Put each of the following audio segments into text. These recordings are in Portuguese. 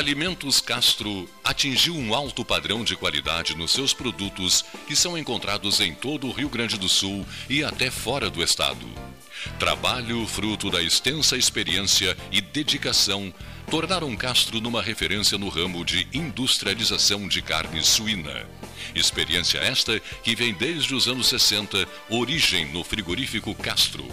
Alimentos Castro atingiu um alto padrão de qualidade nos seus produtos que são encontrados em todo o Rio Grande do Sul e até fora do estado. Trabalho fruto da extensa experiência e dedicação tornaram Castro numa referência no ramo de industrialização de carne suína. Experiência esta que vem desde os anos 60, origem no frigorífico Castro.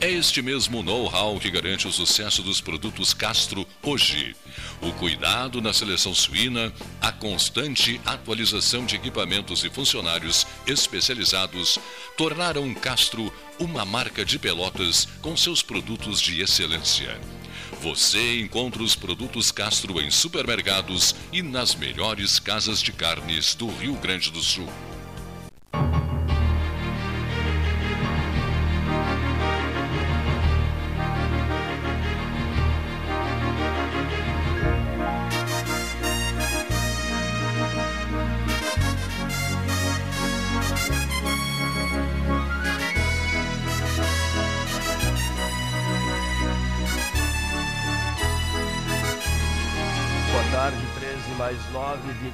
É este mesmo know-how que garante o sucesso dos produtos Castro hoje. O cuidado na seleção suína, a constante atualização de equipamentos e funcionários especializados tornaram Castro uma marca de pelotas com seus produtos de excelência. Você encontra os produtos Castro em supermercados e nas melhores casas de carnes do Rio Grande do Sul.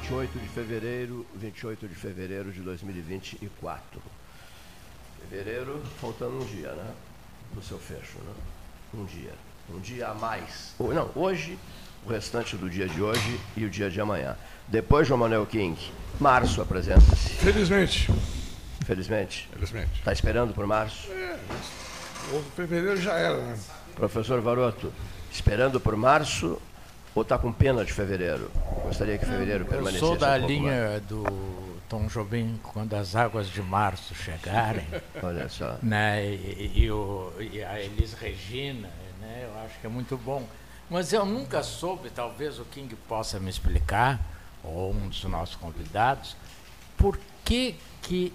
28 de fevereiro, 28 de fevereiro de 2024. Fevereiro, faltando um dia, né? Do seu fecho, né? Um dia. Um dia a mais. Não, hoje, o restante do dia de hoje e o dia de amanhã. Depois, João Manuel King, março apresenta-se. Felizmente. Felizmente? Felizmente. Está esperando por março? É, o fevereiro já era, né? Professor Varoto, esperando por março ou está com pena de fevereiro? Gostaria que fevereiro permanecesse. Eu sou da um linha do Tom Jobim, quando as águas de março chegarem. Olha só. Né, e, e, o, e a Elis Regina, né, eu acho que é muito bom. Mas eu nunca soube, talvez o King possa me explicar, ou um dos nossos convidados, por que, que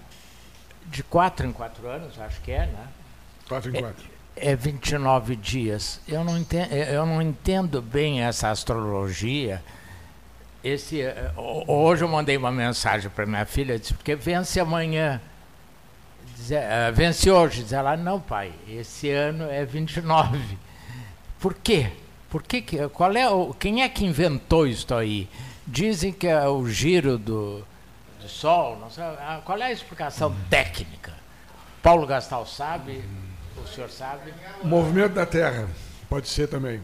de quatro em quatro anos, acho que é, né? Quatro em quatro. É, é 29 dias. Eu não entendo, eu não entendo bem essa astrologia. Esse, eh, hoje eu mandei uma mensagem para minha filha, disse, porque vence amanhã. Diz, uh, vence hoje. Diz ela, não, pai, esse ano é 29. Por quê? Por que, qual é o, quem é que inventou isso aí? Dizem que é o giro do, do Sol. Sei, ah, qual é a explicação técnica? Paulo Gastal sabe. O senhor sabe? Movimento da Terra, pode ser também.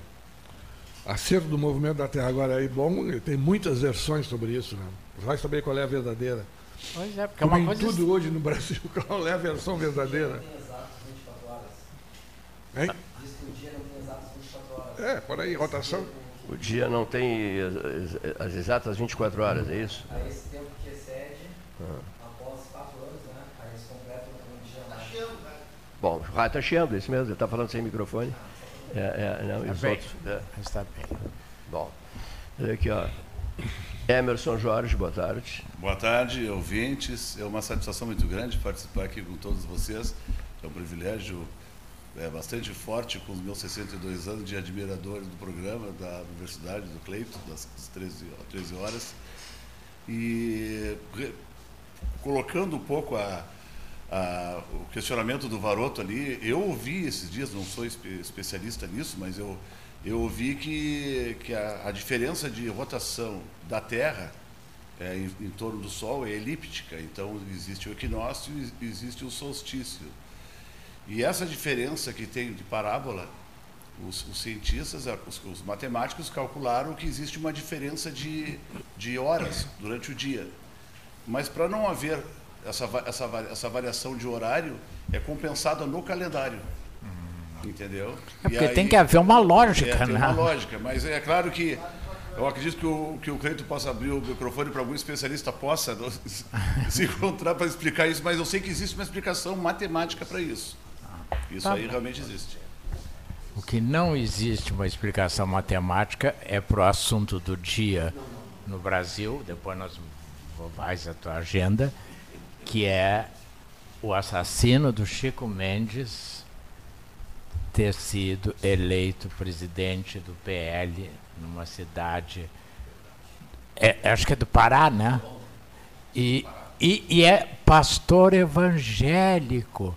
Acerto do movimento da Terra. Agora, é bom, tem muitas versões sobre isso, né? Vai saber qual é a verdadeira. Pois é, porque Como é uma em coisa... tudo hoje no Brasil, qual é a versão verdadeira? Hein? Diz que o dia não tem exatas 24 horas. É, por aí, rotação. O dia não tem as, as exatas 24 horas, é isso? Aí esse tempo que excede, após 4 anos, né? Aí eles completam um dia mais. Bom, o raio está chiando, é isso mesmo, ele está falando sem microfone. É, é, não, e os bem. outros, é. Está bem. Bom, aqui, ó. Emerson Jorge, boa tarde. Boa tarde, ouvintes. É uma satisfação muito grande participar aqui com todos vocês. É um privilégio é, bastante forte com os meus 62 anos de admirador do programa da Universidade do Cleito, das 13, 13 horas. E re, colocando um pouco a, a, o questionamento do Varoto ali, eu ouvi esses dias, não sou espe especialista nisso, mas eu, eu ouvi que, que a, a diferença de rotação da Terra é, em, em, torno do Sol é elíptica, então existe o equinócio e existe o solstício. E essa diferença que tem de parábola, os, os cientistas, os, os, matemáticos calcularam que existe uma diferença de, de horas durante o dia. Mas para não haver essa, essa, essa variação de horário, é compensada no calendário. Entendeu? É porque aí, tem que haver uma lógica, é, tem né? uma lógica, mas é claro que eu acredito que o, que o Cleito possa abrir o microfone para algum especialista possa se encontrar para explicar isso, mas eu sei que existe uma explicação matemática para isso. Isso Tá aí bom. realmente existe. O que não existe uma explicação matemática é para o assunto do dia no Brasil, depois nós vais a tua agenda, que é o assassino do Chico Mendes ter sido eleito presidente do PL numa cidade, é, acho que é do Pará, né? E, e, e é pastor evangélico.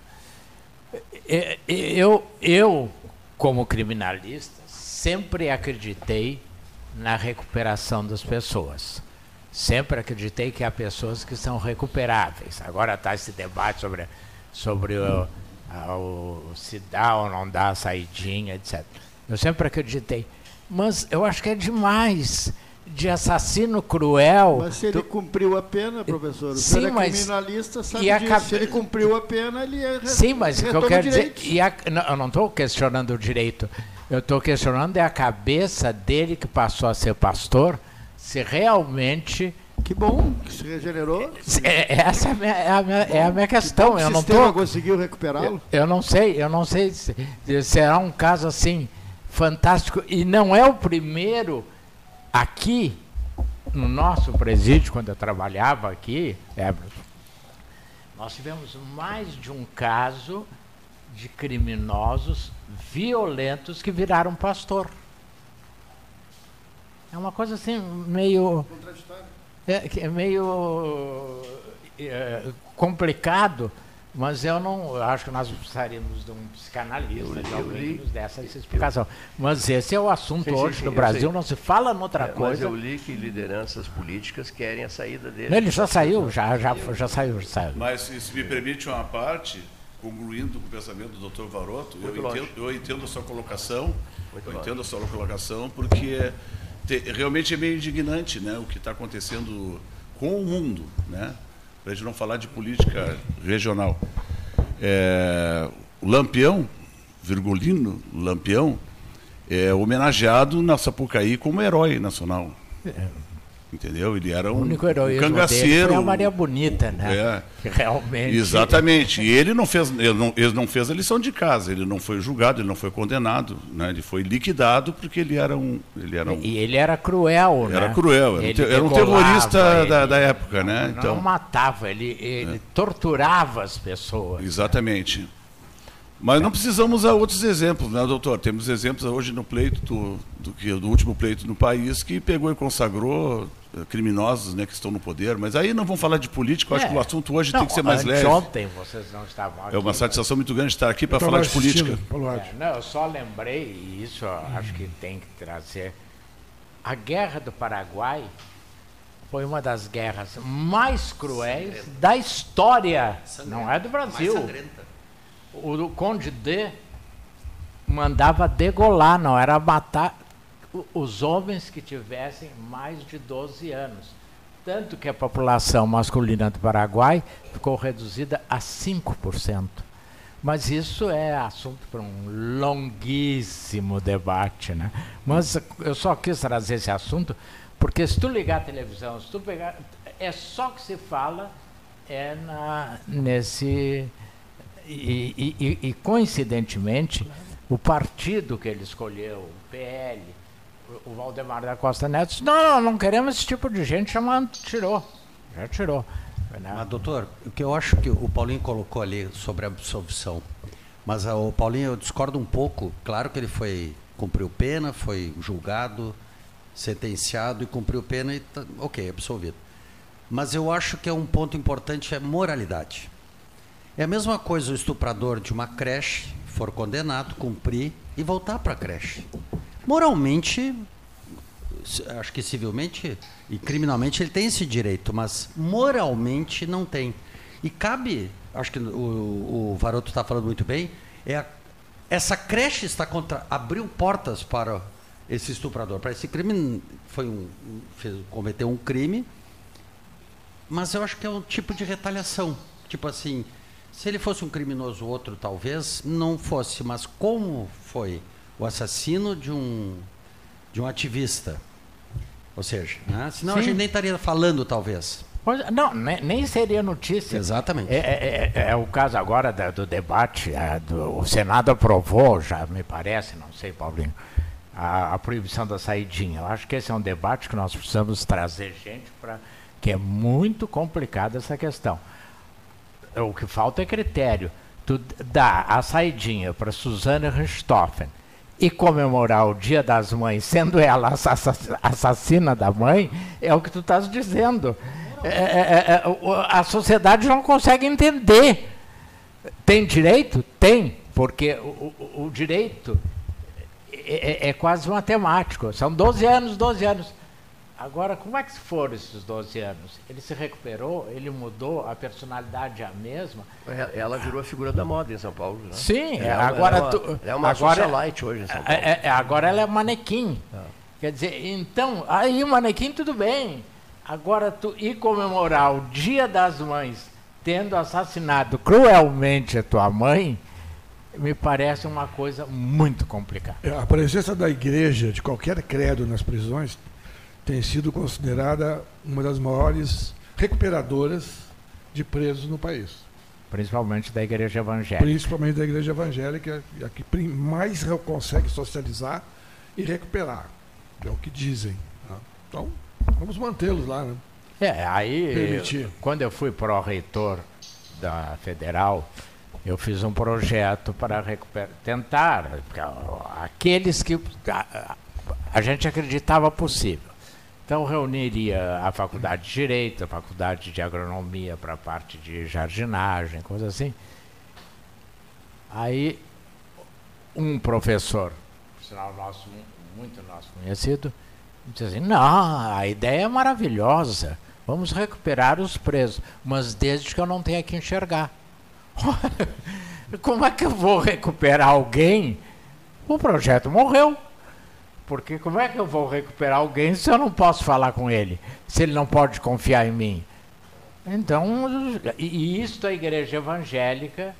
É, é, Eu, eu, como criminalista, sempre acreditei na recuperação das pessoas. Sempre acreditei que há pessoas que são recuperáveis. Agora está esse debate sobre, sobre o, o, se dá ou não dá a saidinha, etc. Eu sempre acreditei. Mas eu acho que é demais de assassino cruel. Mas se ele tu... cumpriu a pena, professor, o Sim, é mas criminalista sabe e disso. Se ele cumpriu a pena, ele é Sim, mas o que eu quero dizer, a... não, eu não estou questionando o direito. Eu estou questionando é a cabeça dele que passou a ser pastor, se realmente que bom que se regenerou. É, essa é a minha, é a minha, é a minha questão. Que eu não tô, conseguiu recuperá-lo? Eu, eu, não sei, eu não sei se, se será um caso assim fantástico e não é o primeiro aqui no nosso presídio quando eu trabalhava aqui, é, nós tivemos mais de um caso de criminosos violentos que viraram pastor. É uma coisa assim meio é, é meio é, complicado, mas eu não eu acho que nós precisaríamos de um psicanalista, de alguém que nos desse essa explicação. Mas esse é o assunto sim, hoje sim, no Brasil, não se fala noutra é, coisa. Mas eu li que lideranças políticas querem a saída dele. Ele já saiu, já, já, já saiu, já saiu. Mas se me permite uma parte, concluindo com o pensamento do Dr. Varoto, eu entendo, eu entendo, a sua colocação, Muito eu longe. entendo a sua colocação, porque realmente é meio indignante né, o que está acontecendo com o mundo, né? para a gente não falar de política regional. É, Lampião, Virgulino Lampião, é homenageado na Sapucaí como herói nacional. É. Entendeu? Ele era um, o único um cangaceiro. Foi a Maria Bonita, né? É. Realmente. Exatamente. E ele não fez, ele não, ele não fez a lição de casa. Ele não foi julgado, ele não foi condenado, né? Ele foi liquidado porque ele era um, ele era um. E ele era cruel, era né? Cruel, era, era um terrorista da, da, época, né? Então não matava, ele, ele é. torturava as pessoas. Exatamente. Mas não precisamos a outros exemplos, né, doutor? Temos exemplos hoje no pleito do, do, do último pleito no país que pegou e consagrou eh, criminosos né, que estão no poder, mas aí não vamos falar de política, eu é. acho que o assunto hoje não, tem que ser mais leve. Ontem vocês não estavam aqui. É uma satisfação muito grande estar aqui para falar de política. É, não, eu só lembrei, e isso acho que tem que trazer. A Guerra do Paraguai foi uma das guerras mais cruéis sangrenta. da história, sangrenta. não é do Brasil o Conde D mandava degolar, não era matar os homens que tivessem mais de 12 anos. Tanto que a população masculina do Paraguai ficou reduzida a 5%. Mas isso é assunto para um longuíssimo debate. Né? Mas eu só quis trazer esse assunto porque se tu ligar a televisão, se tu pegar. É só que se fala é na, nesse e, e, e, coincidentemente, o partido que ele escolheu, o PL, o Valdemar da Costa Neto, disse, não, não, não queremos esse tipo de gente, chamando, tirou. Já tirou. Né? Mas, doutor, o que eu acho que o Paulinho colocou ali sobre a absolvição, mas o Paulinho, eu discordo um pouco. Claro que ele foi, cumpriu pena, foi julgado, sentenciado e cumpriu pena e, tá, ok, absolvido. Mas eu acho que é um ponto importante, é moralidade. É a mesma coisa o estuprador de uma creche for condenado, cumprir e voltar para a creche. Moralmente, acho que civilmente e criminalmente ele tem esse direito, mas moralmente não tem. E cabe, acho que o, o Varoto está falando muito bem, é a, essa creche está contra abriu portas para esse estuprador, para esse crime foi um fez, cometeu um crime, mas eu acho que é um tipo de retaliação, tipo assim, se ele fosse um criminoso outro, talvez não fosse, mas como foi o assassino de um de um ativista? Ou seja, né? senão Sim. a gente nem estaria falando, talvez. Não, nem, seria notícia. Exatamente. É, é, é, é o caso agora da, do debate. É, do, o Senado aprovou, já me parece, não sei, Paulinho, a, a, proibição da saidinha. Eu acho que esse é um debate que nós precisamos trazer gente para. que é muito complicada essa questão o que falta é critério. Tu dá a saidinha para Suzane Richthofen e comemorar o Dia das Mães, sendo ela assassina da mãe, é o que tu estás dizendo. É, é, é, é a sociedade não consegue entender. Tem direito? Tem, porque o, o, o direito é, é, é quase matemático. São 12 anos, 12 anos. Agora, como é que foram esses 12 anos? Ele se recuperou, ele mudou, a personalidade é a mesma. Ela virou a figura da moda em São Paulo. Né? Sim, ela, agora ela é uma, tu, é uma agora, socialite hoje em São Paulo. É, é, agora ela é manequim. É. Quer dizer, então, aí manequim tudo bem. Agora tu ir comemorar o Dia das Mães tendo assassinado cruelmente a tua mãe, me parece uma coisa muito complicada. É, a presença da igreja, de qualquer credo nas prisões, tem sido considerada uma das maiores recuperadoras de presos no país. Principalmente da igreja evangélica. Principalmente da igreja evangélica, a que mais consegue socializar e recuperar. É o que dizem. Né? Então, vamos mantê-los lá. Né? É, aí, Permitir. quando eu fui pró-reitor da Federal, eu fiz um projeto para recuperar, tentar, aqueles que a, a gente acreditava possível. Então reuniria a faculdade de Direito, a faculdade de Agronomia para a parte de jardinagem, coisa assim. Aí um professor, sinal nosso, muito nosso conhecido, disse assim, não, a ideia é maravilhosa, vamos recuperar os presos, mas desde que eu não tenha que enxergar. Como é que eu vou recuperar alguém? O projeto morreu. Porque como é que eu vou recuperar alguém se eu não posso falar com ele? Se ele não pode confiar em mim? Então, e isso a igreja evangélica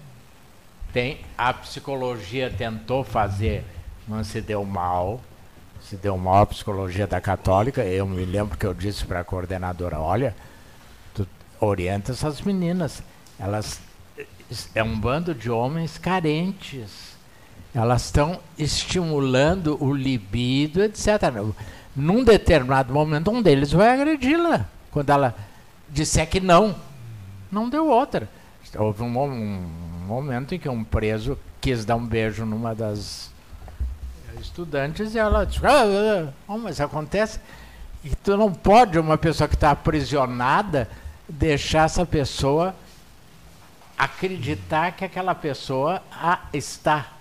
tem, a psicologia tentou fazer, mas se deu mal, se deu mal a psicologia da católica. Eu me lembro que eu disse para a coordenadora, olha, tu orienta essas meninas, elas é um bando de homens carentes elas estão estimulando o libido, etc. Num determinado momento, um deles vai agredi-la. Quando ela disser que não, não deu outra. Houve um, um, momento em que um preso quis dar um beijo numa das estudantes e ela disse: ah, ah, ah mas acontece. E tu não pode, uma pessoa que está aprisionada, deixar essa pessoa acreditar que aquela pessoa está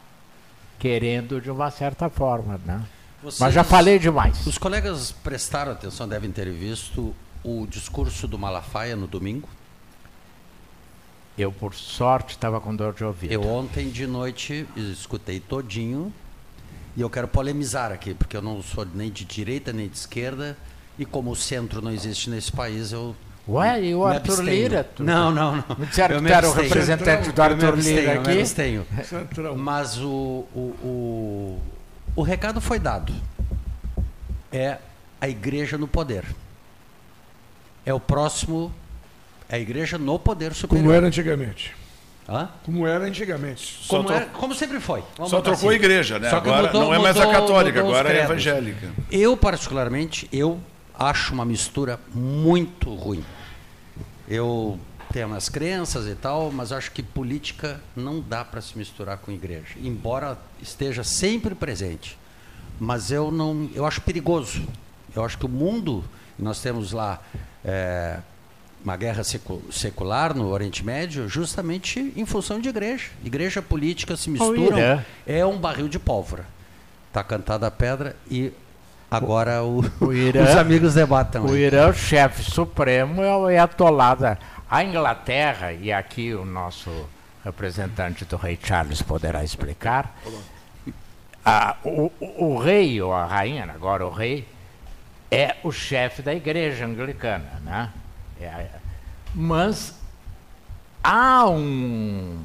querendo de uma certa forma, né? Vocês, Mas já falei demais. Os colegas prestaram atenção, devem ter visto o discurso do Malafaia no domingo? Eu, por sorte, estava com dor de ouvido. Eu ontem de noite escutei todinho e eu quero polemizar aqui, porque eu não sou nem de direita nem de esquerda e como o centro não existe nesse país, eu Ué, e o Arthur Lira? Tu... Não, não, não. Me disseram que era o representante do Arthur Lira aqui. Eu tenho. Mas o, o, o, o recado foi dado. É a igreja no poder. É o próximo. É a igreja no poder superior. Como era antigamente. Hã? Como era antigamente. Como, era, como sempre foi. Vamos Só trocou assim. a igreja, né? agora mudou, não é mais mudou, a católica, agora é a evangélica. Eu, particularmente, eu acho uma mistura muito ruim. Eu tenho umas crenças e tal, mas acho que política não dá para se misturar com igreja, embora esteja sempre presente. Mas eu não, eu acho perigoso. Eu acho que o mundo, nós temos lá é, uma guerra secular no Oriente Médio, justamente em função de igreja. Igreja política se misturam, é um barril de pólvora. Está cantada a pedra e Agora o, o Irã, os amigos debatam. O Irã, o chefe supremo, é o Ayatollah. A Inglaterra, e aqui o nosso representante do rei Charles poderá explicar, a, o, o, rei ou a rainha, agora o rei, é o chefe da igreja anglicana. Né? É, mas há um,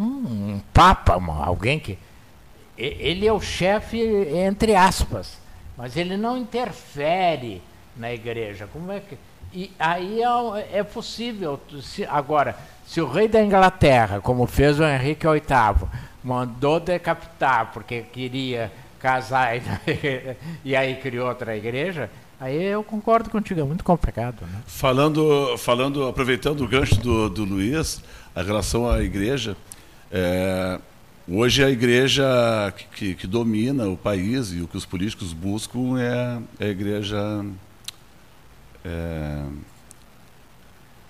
um papa, alguém que. Ele é o chefe, entre aspas mas ele não interfere na igreja. Como é que e aí é, é possível. Se, agora, se o rei da Inglaterra, como fez o Henrique VIII, mandou decapitar porque queria casar e, e aí criou outra igreja, aí eu concordo contigo, é muito complicado. Né? Falando, falando, aproveitando o gancho do, do Luiz, a relação à igreja, é, Hoje a igreja que, que, domina o país e o que os políticos buscam é, é a igreja é,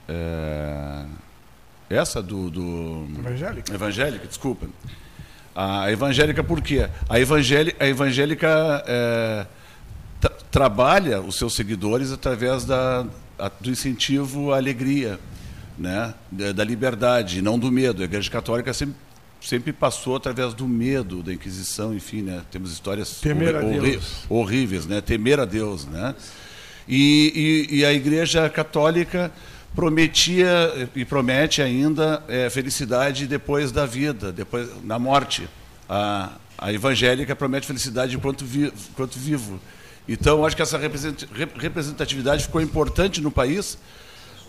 é, essa do, do evangélica. evangélica, desculpa. A evangélica por quê? A, evangélica, a evangélica é, tra trabalha os seus seguidores através da, a, do incentivo à alegria, né? da, da liberdade, não do medo. A Igreja Católica sempre sempre passou através do medo da Inquisição, enfim, né? Temos histórias horri horríveis, né? Temer a Deus, né? E, e, e, a Igreja Católica prometia e promete ainda é, felicidade depois da vida, depois na morte. A, a evangélica promete felicidade enquanto, vi, enquanto vivo. Então, acho que essa representatividade ficou importante no país,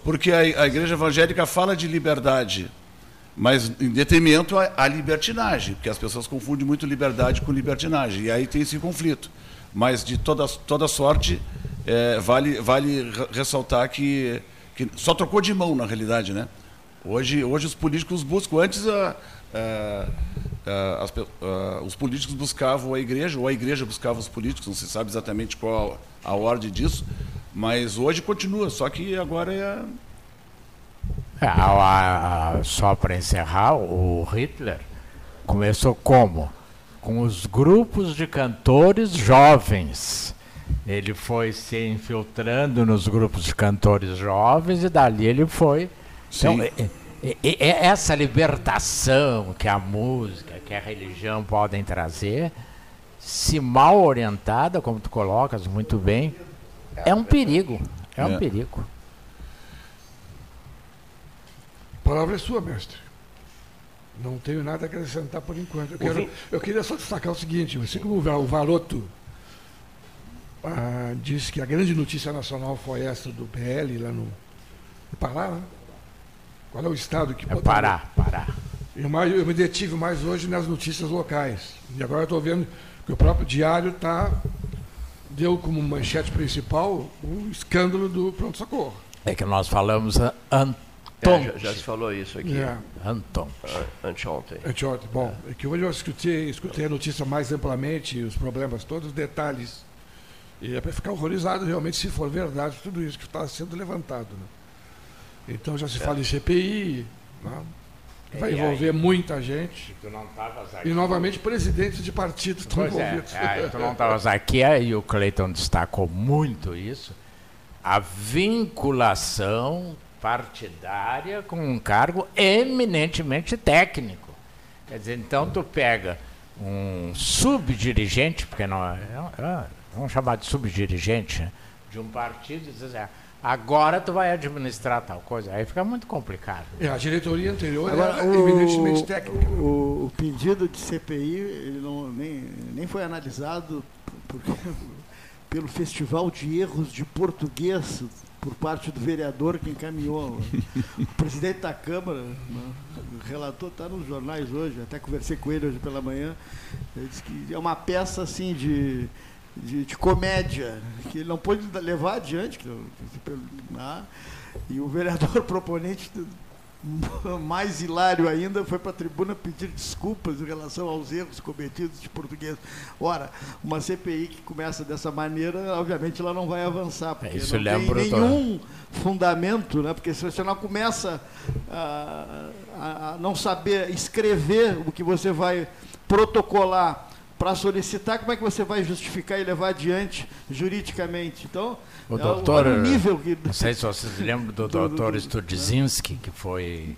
porque a, a Igreja Evangélica fala de liberdade, mas em detrimento à, libertinagem, porque as pessoas confundem muito liberdade com libertinagem, e aí tem esse conflito. Mas, de toda, toda sorte, é, vale, vale ressaltar que, que só trocou de mão, na realidade. Né? Hoje, hoje os políticos buscam, antes a, a, a, as, os políticos buscavam a igreja, ou a igreja buscava os políticos, não se sabe exatamente qual a ordem disso, mas hoje continua, só que agora é só para encerrar, o Hitler começou como? Com os grupos de cantores jovens. Ele foi se infiltrando nos grupos de cantores jovens e dali ele foi. Então, Sim. Então, é, é, é essa libertação que a música, que a religião podem trazer, se mal orientada, como tu colocas muito bem, é um perigo. É um é. perigo. A palavra é sua, mestre. Não tenho nada a acrescentar por enquanto. Eu, quero, eu queria só destacar o seguinte: assim como o Varoto ah, disse que a grande notícia nacional foi essa do PL lá no. Pará, né? Qual é o estado que. É Pará, Pará. Eu, mais, eu me detive mais hoje nas notícias locais. E agora estou vendo que o próprio Diário tá, deu como manchete principal o escândalo do pronto-socorro. É que nós falamos antes é, já, já, se falou isso aqui. É. Anton. Anteontem. Anteontem. Bom, é. que hoje eu escutei, escutei a notícia mais amplamente, os problemas todos, os detalhes. E é para ficar horrorizado realmente se for verdade tudo isso que está sendo levantado. Né? Então já se é. fala em CPI, né? vai envolver aí, muita gente. E, e novamente presidentes de partidos estão é, envolvidos. É, tu não estavas aqui, aí o Cleiton destacou muito isso. A vinculação partidária com um cargo eminentemente técnico. Quer dizer, então tu pega um subdirigente, porque não é, é, é vamos chamar de subdirigente né, de um partido e diz assim, agora tu vai administrar tal coisa. Aí fica muito complicado. É, a diretoria anterior agora, era o, eminentemente técnica. O, o, pedido de CPI ele não, nem, nem foi analisado porque, pelo Festival de Erros de Português por parte do vereador que encaminhou. o presidente da Câmara, né, o relator está nos jornais hoje, até conversei com ele hoje pela manhã, ele disse que é uma peça assim de, de, de comédia, que ele não pôde levar adiante. Que, né, e o vereador proponente mais hilário ainda foi para a tribuna pedir desculpas em relação aos erros cometidos de português. Ora, uma CPI que começa dessa maneira, obviamente ela não vai avançar, porque Isso não tem nenhum fundamento, né? porque se você não começa a, a, a não saber escrever o que você vai protocolar para solicitar, como é que você vai justificar e levar adiante juridicamente? Então, o é doutor, o nível que... não sei se vocês lembram do, do doutor Studzinski, que foi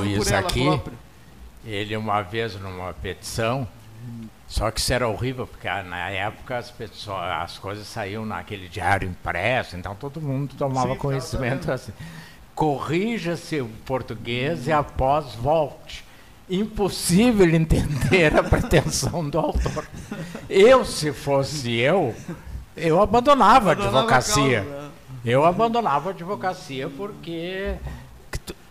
juiz aqui. Própria. Ele uma vez numa petição, só que isso era horrível, porque ah, na época as, pessoas, as coisas saíam naquele diário impresso, então todo mundo tomava Sim, conhecimento assim. Corrija-se o português e após volte impossível entender a pretensão do autor. Eu, se fosse eu, eu abandonava, a advocacia. Causa, né? Eu abandonava a advocacia porque.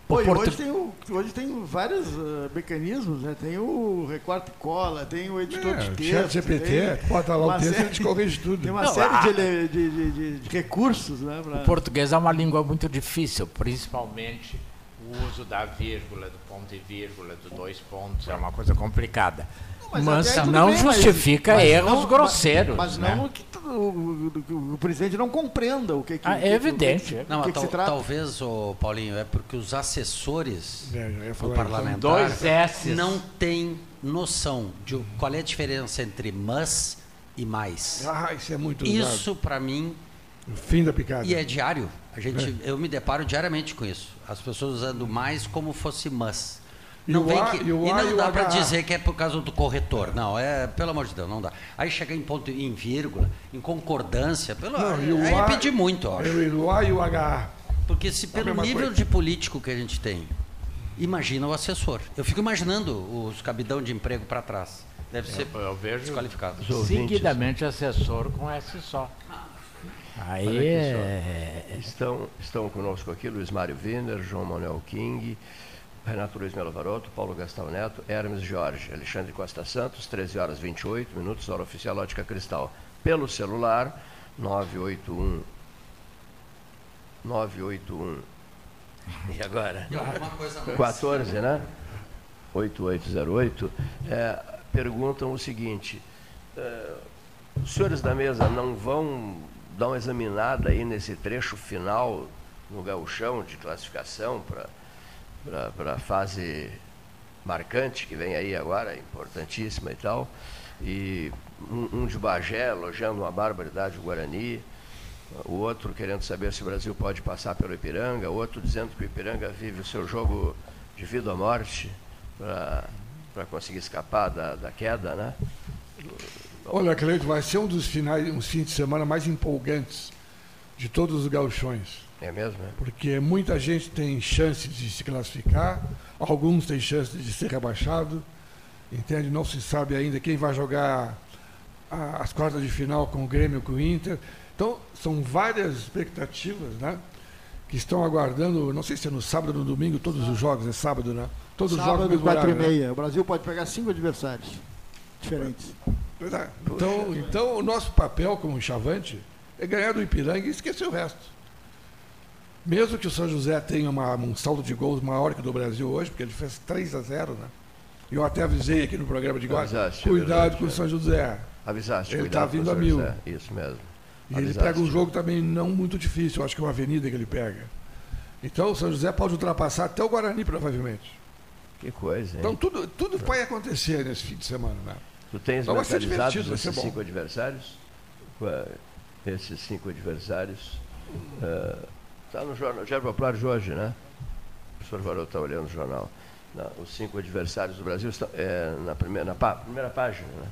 Pô, hoje, tem hoje tem vários uh, mecanismos, né? Tem o recorte e cola, tem o editor é, de texto. GPT, bota lá o texto e a gente corrige tudo. Tem uma Não, série a... de, de, de, de, recursos. Né, pra... O português é uma língua muito difícil, principalmente o uso da vírgula, do ponto e vírgula, dos dois pontos, é uma coisa complicada. Mas, mas não bem, justifica mas, erros não, grosseiros. Mas, mas né? não que o, o, o, presidente não compreenda o que, que ah, é evidente. não, que tal, que talvez, o Paulinho, é porque os assessores é, do parlamentar não têm noção de qual é a diferença entre mas e mais. Ah, isso é muito. Isso para mim O fim da picada. e é diário. A gente, eu me deparo diariamente com isso. As pessoas usando mais como fosse mas. E Não vem A- que, e e A e não dá para dizer que é por causa do corretor. Não, é pelo amor de Deus, não dá. Aí chega em ponto em vírgula, em concordância, pelo Não, e o aí é A- pedir muito, eu acho. E o A e o HA. Porque se pelo nível coisa. de político que a gente tem, imagina o assessor. Eu fico imaginando os cabidão de emprego para trás. Deve ser Eu vejo desqualificado. Seguidamente assessor com S só. Aí Olha aqui é, estão, estão conosco aqui Luiz Mário Wiener, João Manuel King, Renato Luiz Melo Varoto, Paulo Gastão Neto, Hermes Jorge, Alexandre Costa Santos, 13 horas 28 minutos, hora oficial Ótica Cristal. Pelo celular, 981 981 e agora? 14, né? 8808, é, perguntam o seguinte: é, os senhores da mesa não vão dar uma examinada aí nesse trecho final no gauchão de classificação para a fase marcante que vem aí agora, importantíssima e tal, e um, um de Bagé elogiando uma barbaridade o Guarani, o outro querendo saber se o Brasil pode passar pelo Ipiranga, o outro dizendo que o Ipiranga vive o seu jogo de vida ou morte para conseguir escapar da, da queda, né? Olha, Cleito, vai ser um dos finais, uns fins de semana mais empolgantes de todos os gauchões. É mesmo? né? Porque muita gente tem chance de se classificar, alguns têm chance de ser rebaixado, entende? Não se sabe ainda quem vai jogar a- as quartas de final com o Grêmio, com o Inter. Então, são várias expectativas, né? Que estão aguardando, não sei se é no sábado ou no domingo, todos os jogos, é sábado, né? Todos os jogos no Sábado, mesmo 4 e horário, né? meia. O Brasil pode pegar cinco adversários diferentes. Então, então, o nosso papel como chavante é ganhar do Ipiranga e esquecer o resto. Mesmo que o São José tenha uma- um saldo de gols maior que o do Brasil hoje, porque ele fez 3 a 0 né? Eu até avisei aqui no programa de Avisaste, é cuidado verdade, com o é. São José. Avisaste, Ele tá o vindo a mil. José. Isso mesmo. E ele pega um jogo também não muito difícil, acho que é uma avenida que ele pega. Então o São José pode ultrapassar até o Guarani, provavelmente. Que coisa, hein? Então tudo, tudo vai acontecer nesse fim de semana, né? Tu tens divertido, vai ser esses bom. cinco adversários? Esses cinco adversários. Está no jornal, Diário Popular de hoje, né? O professor Varoto está olhando o jornal. Não, os cinco adversários do Brasil estão é, na, primeira, na pá- primeira página, né?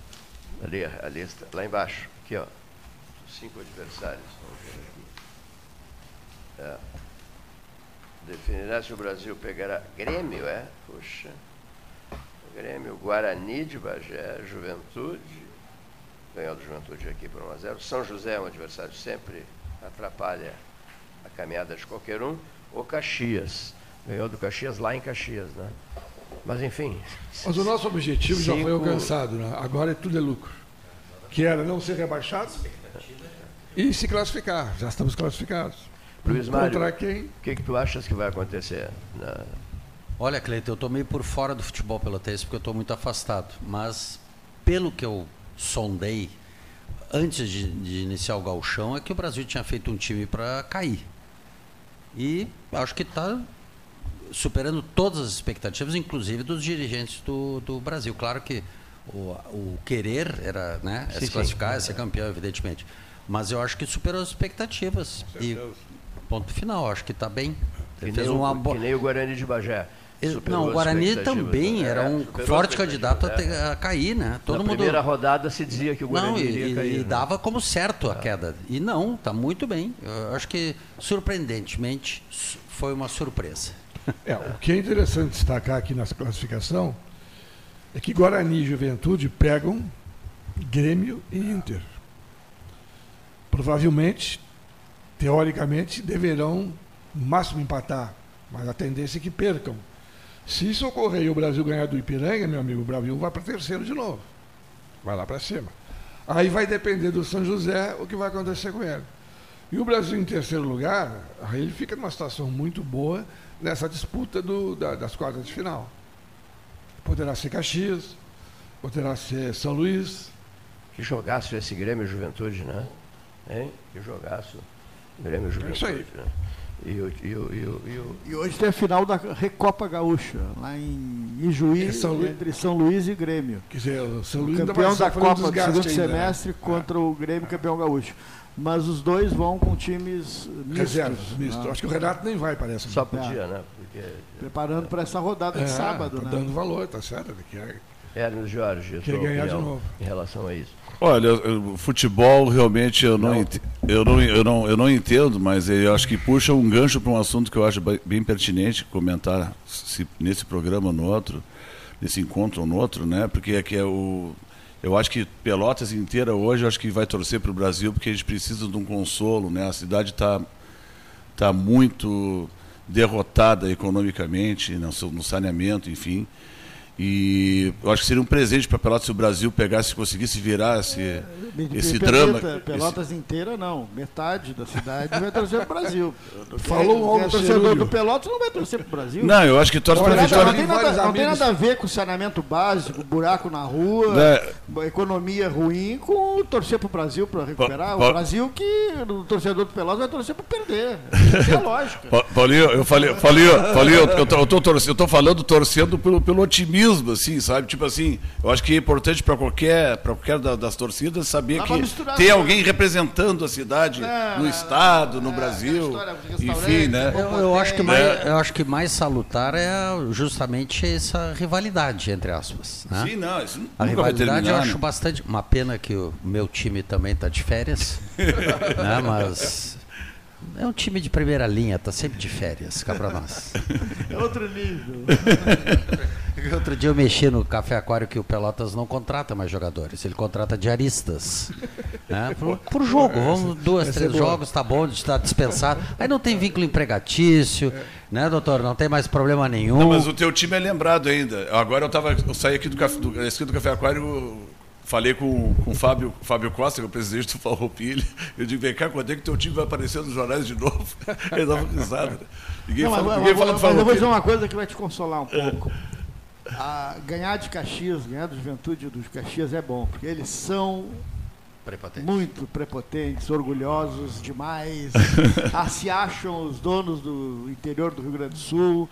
Ali a lista, lá embaixo. Aqui, ó. Os cinco adversários. Vamos ver aqui. É. Definirá se o Brasil pegará Grêmio, é? Puxa. Grêmio, Guarani de Bagé, Juventude. Ganhou do Juventude aqui por 1 a 0. São José é um adversário que sempre atrapalha a caminhada de qualquer um. O Caxias. Ganhou do Caxias lá em Caxias, né? Mas enfim. Mas o nosso objetivo já foi Cinco- alcançado, né? agora é tudo é lucro. Que era não ser rebaixado e se classificar. Já estamos classificados. Luiz Mário, Contra o quem? que, que tu achas que vai acontecer? na- Olha, Cleiton, eu estou meio por fora do futebol pelotense porque eu estou muito afastado. Mas, pelo que eu sondei antes de, de iniciar o gauchão, é que o Brasil tinha feito um time para cair. E acho que está superando todas as expectativas, inclusive dos dirigentes do, do Brasil. Claro que o, o querer era né, é Sim, se sim. classificar, é ser campeão, evidentemente. Mas eu acho que superou as expectativas. E ponto final, acho que está bem. Que Ele nem, fez uma boa. que nem o Guarani de Bagé. Não, o Guarani expectativas, também né? era É, um superou forte candidato a, é. a cair, né? Todo Na mundo. primeira rodada se dizia que o Guarani Não, iria e- cair. e né? dava como certo a queda. E não, está muito bem. Eu acho que, surpreendentemente, su- foi uma surpresa. É, o que é interessante destacar aqui nessa classificação é que Guarani e Juventude pegam Grêmio e Inter. Provavelmente, teoricamente, deverão no máximo empatar, mas a tendência é que percam. Se isso ocorrer e o Brasil ganhar do Ipiranga, meu amigo, o Brasil vai para terceiro de novo. Vai lá para cima. Aí vai depender do São José o que vai acontecer com ele. E o Brasil em terceiro lugar, aí ele fica numa situação muito boa nessa disputa do- da- das quartas de final. Poderá ser Caxias, poderá ser São Luís. Que jogaço esse Grêmio Juventude, né? Hein? Que jogaço. Grêmio e É Juventude. isso aí. Né? E, o, e, o, o, o, hoje tem a final da Recopa Gaúcha, lá em Ijuí, É São Luís. entre São Luís e Grêmio. Quer dizer, o São O Luís ainda campeão da Copa do segundo ainda, né? semestre contra o Grêmio campeão gaúcho. Mas os dois vão com times mistos. Reservas, misto. né? Acho que o Renato nem vai, parece. só podia, né? Porque Preparando para essa rodada de É, sábado, tá né? dando valor, tá certo. Hermes Jorge, Quer ganhar de novo. em relação a isso. Olha, futebol realmente eu não, Não. ente- eu não, eu não, eu não entendo, mas eu acho que puxa um gancho para um assunto que eu acho bem- pertinente comentar se- nesse programa ou no outro, nesse encontro ou no outro, né? Porque é que é o eu acho que Pelotas inteira hoje eu acho que vai torcer para o Brasil porque a gente precisa de um consolo, né? A cidade está tá muito derrotada economicamente, no saneamento, enfim. E eu acho que seria um presente para Pelotas se o Brasil pegasse, conseguisse virar esse, me esse drama. Pelotas inteira não. Metade da cidade vai torcer pro Brasil. Falou é torcedor do Pelotas não vai torcer pro Brasil. Não, eu acho que torce para a Não, não, vitória. vi tem nada, não tem nada a ver com saneamento básico, buraco na rua, Né? economia ruim, com torcer pro Brasil para recuperar. Pa- o pa- Brasil que o torcedor do Pelotas vai torcer para perder. Isso é lógica. Pa- Paulinho, eu falei, Paulinho, Paulinho, eu, eu, tô, eu, tô torcendo, eu tô falando torcendo pelo, pelo otimismo, assim, sabe? Tipo assim, eu acho que é importante para qualquer, pra qualquer da- das torcidas saber Dá que as alguém representando a cidade É, no estado, no é, Brasil, enfim, né? restaurante, Eu, eu acho que É. mais, eu acho que mais salutar é justamente essa rivalidade, entre aspas. né? Sim, não, isso A rivalidade terminar. eu né? acho bastante. Uma pena que o meu time também está de férias. né? Mas é um time de primeira linha, está sempre de férias, cá para nós. É outro nível. Outro dia eu mexi no Café Aquário que o Pelotas não contrata mais jogadores, ele contrata diaristas. Né? Por, por jogo, vamos duas, três é boa. jogos, tá bom, está dispensado. Aí não tem vínculo empregatício, né, doutor? Não tem mais problema nenhum. Não, mas o teu time é lembrado ainda. Agora eu tava, eu saí aqui do café, do, aqui do Café Aquário, falei com, com o Fábio, Fábio Costa, que é o presidente do Farroupilha. Eu digo, vem cá, quando é que teu time vai aparecer nos jornais de novo? Ele dava risada. Ninguém Não, mas, fala, mas- ninguém fala mas do eu vou dizer Farroupilha. uma coisa que vai te consolar um pouco. A- ganhar de Caxias, ganhar do Juventude dos Caxias é bom, porque eles são Prepotente. muito prepotentes, orgulhosos demais, ah, se acham os donos do interior do Rio Grande do Sul.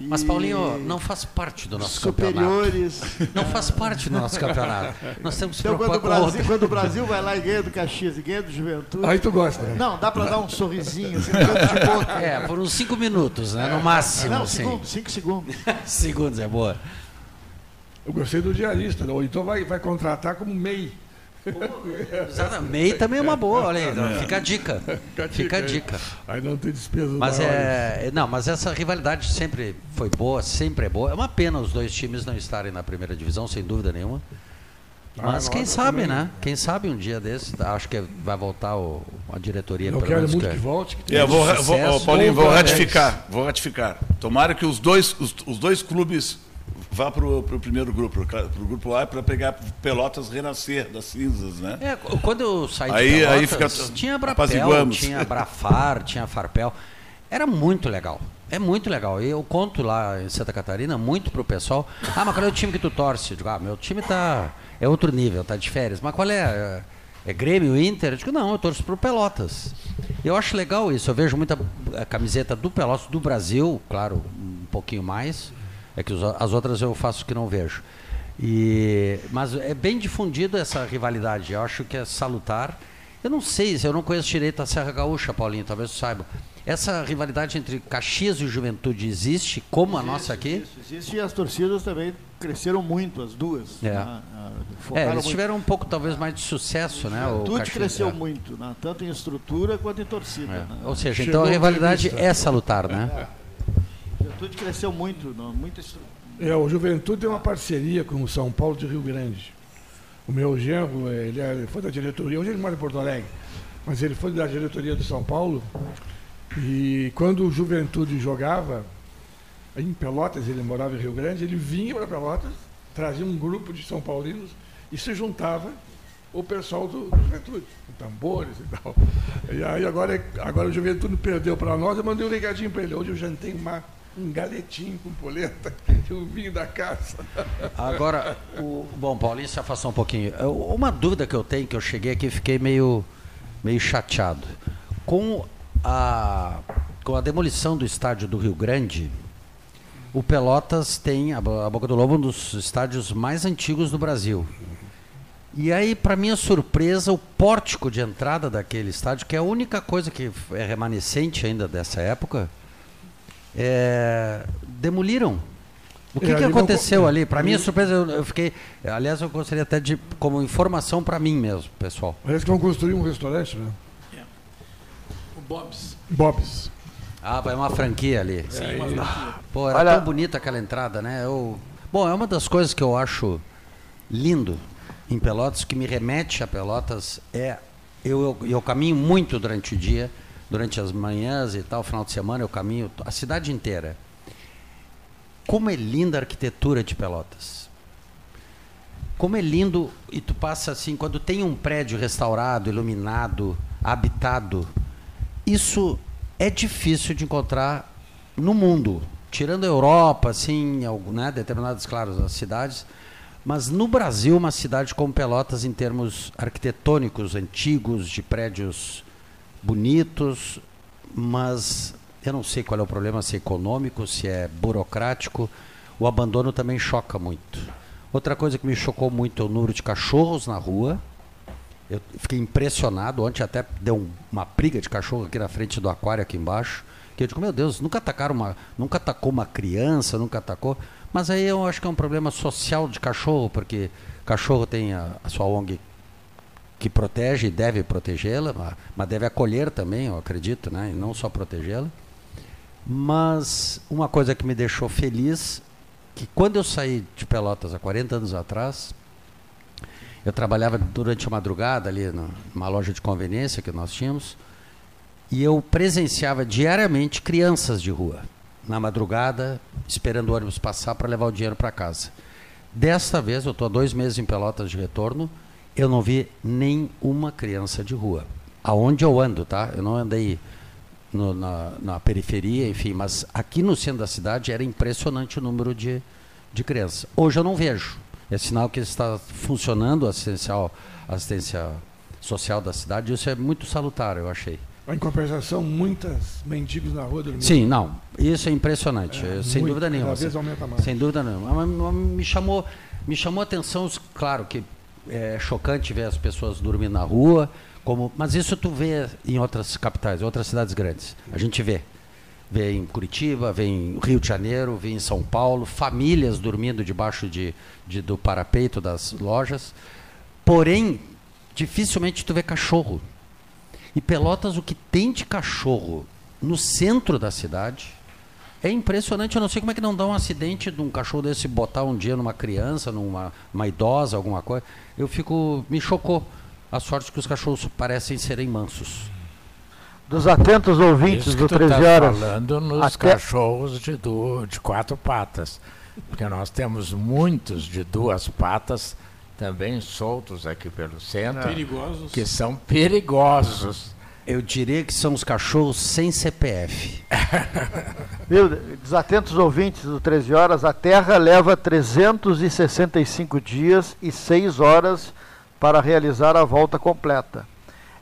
Mas Paulinho, não faz parte do nosso campeonato. superiores. Não faz parte do nosso campeonato. Nós temos Então, quando o, Brasil, quando o Brasil vai lá e ganha do Caxias e ganha do Juventude. Aí tu gosta, né? Não, dá pra dar um sorrisinho, assim, canto de boca. É, por uns cinco minutos, né? No máximo, Não, assim. segundos, cinco segundos. Segundos é boa. Eu gostei do diarista, né? ou então vai, vai contratar como MEI. Exatamente. MEI também é uma boa, olha aí. Fica a dica. Fica a dica. Aí não tem despesas Mas é. Não, mas essa rivalidade sempre foi boa, sempre é boa. É uma pena os dois times não estarem na primeira divisão, sem dúvida nenhuma. Ah, Mas quem nossa, sabe, também. né? Quem sabe um dia desse, acho que vai voltar o, a diretoria Eu quero muito que- que volte. Que É, vou, Sucesso. vou, ó, Paulinho, vou ratificar, vou ratificar. Tomara que os dois, os, os dois clubes vá para o primeiro grupo, para o grupo A, para pegar Pelotas renascer das cinzas, né? É, qu- quando eu saí Aí- de aí Pelotas, fica- tinha Brapel, tinha Brafar, tinha Farpel. Era muito legal. É muito legal. E eu conto lá em Santa Catarina muito pro pessoal. Ah, mas qual é o time que tu torce? Eu digo, ah, meu time tá. É outro nível, tá de férias. Mas qual é? É, é Grêmio, Inter? Eu digo, não, eu torço pro Pelotas. Eu acho legal isso. Eu vejo muita eh, camiseta do Pelotas, do Brasil, claro, um pouquinho mais. É que os- as outras eu faço que não vejo. E, mas é bem difundido essa rivalidade. Eu acho que é salutar. Eu não sei, se eu não conheço direito a Serra Gaúcha, Paulinho, talvez você saiba. Essa rivalidade entre Caxias e Juventude existe, como a nossa aqui? Isso, existe e as torcidas também cresceram muito, as duas. É. né? É, eles muito. tiveram um pouco, talvez, mais de sucesso, né? o Juventude Caxias, cresceu é. muito, né? tanto em estrutura quanto em torcida. É. né? Ou seja, Chegou então a o rivalidade é salutar, né? Juventude cresceu muito, não. É, o Juventude tem uma parceria com o São Paulo de Rio Grande. O meu genro, ele, é- ele foi da diretoria, hoje ele mora em Porto Alegre, mas ele foi da diretoria do São Paulo. E quando o Juventude jogava, em Pelotas, ele morava em Rio Grande, ele vinha para Pelotas, trazia um grupo de São Paulinos e se juntava o pessoal do, do Juventude, com tambores e tal. E aí agora, agora o Juventude perdeu para nós, eu mandei um recadinho para ele. Hoje eu jantei uma, um galetinho com polenta e um vinho da casa. Agora, o, bom, Paulinho se afastou um pouquinho. Uma dúvida que eu tenho, que eu cheguei aqui e fiquei meio, meio chateado. Com a, com a demolição do estádio do Rio Grande, o Pelotas tem, a Boca do Lobo, um dos estádios mais antigos do Brasil. E aí, para minha surpresa, o pórtico de entrada daquele estádio, que é a única coisa que é remanescente ainda dessa época, é, demoliram. O que, É, que não aconteceu co- ali? Para minha ali- surpresa, eu, eu fiquei. Aliás, eu gostaria até de, como informação para mim mesmo, pessoal. Parece que vão construir um restaurante, né? O Bob's. Bob's. Ah, é uma franquia ali. Sim, uma franquia. Pô, era Olha- tão bonita aquela entrada, né? Eu... Bom, é uma das coisas que eu acho lindo em Pelotas, que me remete a Pelotas, é. Eu, eu, eu caminho muito durante o dia, durante as manhãs e tal, final de semana eu caminho a cidade inteira. Como é linda a arquitetura de Pelotas. Como é lindo, e tu passa assim, quando tem um prédio restaurado, iluminado, habitado, isso é difícil de encontrar no mundo. Tirando a Europa, assim, né, determinadas, claro, as cidades. Mas no Brasil, uma cidade como Pelotas, em termos arquitetônicos, antigos, de prédios bonitos, mas eu não sei qual é o problema, se é econômico, se é burocrático. O abandono também choca muito. Outra coisa que me chocou muito é o número de cachorros na rua. Eu fiquei impressionado. Ontem até deu um- uma briga de cachorro aqui na frente do aquário aqui embaixo. Que eu digo, meu Deus, nunca atacaram uma, nunca atacou uma criança, nunca atacou. Mas aí eu acho que é um problema social de cachorro, porque cachorro tem a, a sua ONG que protege e deve protegê-la, ma- mas deve acolher também, eu acredito, né? E não só protegê-la. Mas uma coisa que me deixou feliz, que quando eu saí de Pelotas há 40 anos atrás, eu trabalhava durante a madrugada ali numa loja de conveniência que nós tínhamos, e eu presenciava diariamente crianças de rua, na madrugada, esperando o ônibus passar para levar o dinheiro para casa. Desta vez, eu estou há dois meses em Pelotas de retorno, eu não vi nenhuma criança de rua. Aonde eu ando, tá? Eu não andei no- na, na periferia, enfim, mas aqui no centro da cidade era impressionante o número de, de crianças. Hoje eu não vejo. É sinal que está funcionando a assistencial, a assistência social da cidade. Isso é muito salutar, eu achei. Em compensação, muitas mendigos na rua dormindo. Sim, não. Isso é impressionante, É, sem muito, dúvida nenhuma. Cada vez aumenta mais. Sem dúvida nenhuma. Mas, me chamou, me chamou a atenção, claro que é chocante ver as pessoas dormindo na rua, como, mas isso tu vê em outras capitais, outras cidades grandes. A gente vê. Vê em Curitiba, vê em Rio de Janeiro, vê em São Paulo, famílias dormindo debaixo de, de- do parapeito das lojas. Porém, dificilmente tu vê cachorro. E Pelotas, o que tem de cachorro no centro da cidade é impressionante. Eu não sei como é que não dá um acidente de um cachorro desse botar um dia numa criança, numa uma idosa, alguma coisa. Eu fico. Me chocou a sorte que os cachorros parecem serem mansos. Dos atentos ouvintes Isso do tu 13 tá horas. falando nos até- cachorros de, de quatro patas. Porque nós temos muitos de duas patas também soltos aqui pelo centro, Perigosos. que são perigosos. Eu diria que são os cachorros sem CPF. Viu? Desatentos ouvintes do 13 horas, a Terra leva 365 dias e 6 horas para realizar a volta completa.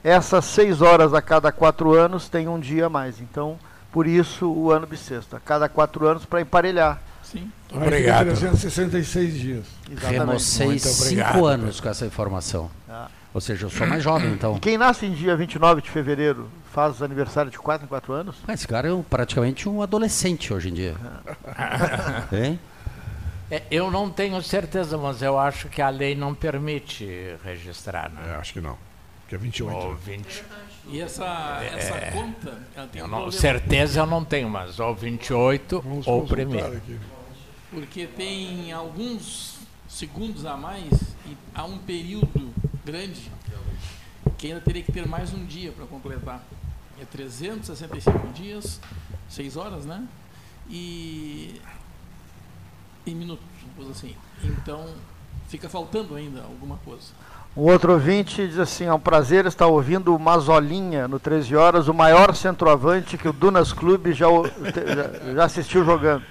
Essas 6 horas a cada 4 anos tem um dia a mais. Então, por isso o ano bissexto. A cada 4 anos para emparelhar. Sim. Aí fica Obrigado. 366 dias. Remocei Muito obrigado, cinco anos com essa informação. Ah. Ou seja, eu sou mais jovem, então. E quem nasce em dia 29 de fevereiro faz aniversário de 4 em 4 anos? Ah, Esse cara é um- praticamente um adolescente hoje em dia. Hein? É, eu não tenho certeza, mas eu acho que a lei não permite registrar. É, Né? acho que não. Que é 28. Ou 20. E essa, essa conta, ela tem Eu um não, problema. certeza eu não tenho, mas ou 28 Vamos ou primeiro. aqui. Porque tem alguns segundos a mais e há um período grande que ainda teria que ter mais um dia para completar. É 365 dias, 6 horas, né? E em minutos, assim. Então fica faltando ainda alguma coisa. Um outro ouvinte diz assim: é um prazer estar ouvindo o Mazolinha no 13 horas, o maior centroavante que o Dunas Clube já, já- já assistiu jogando.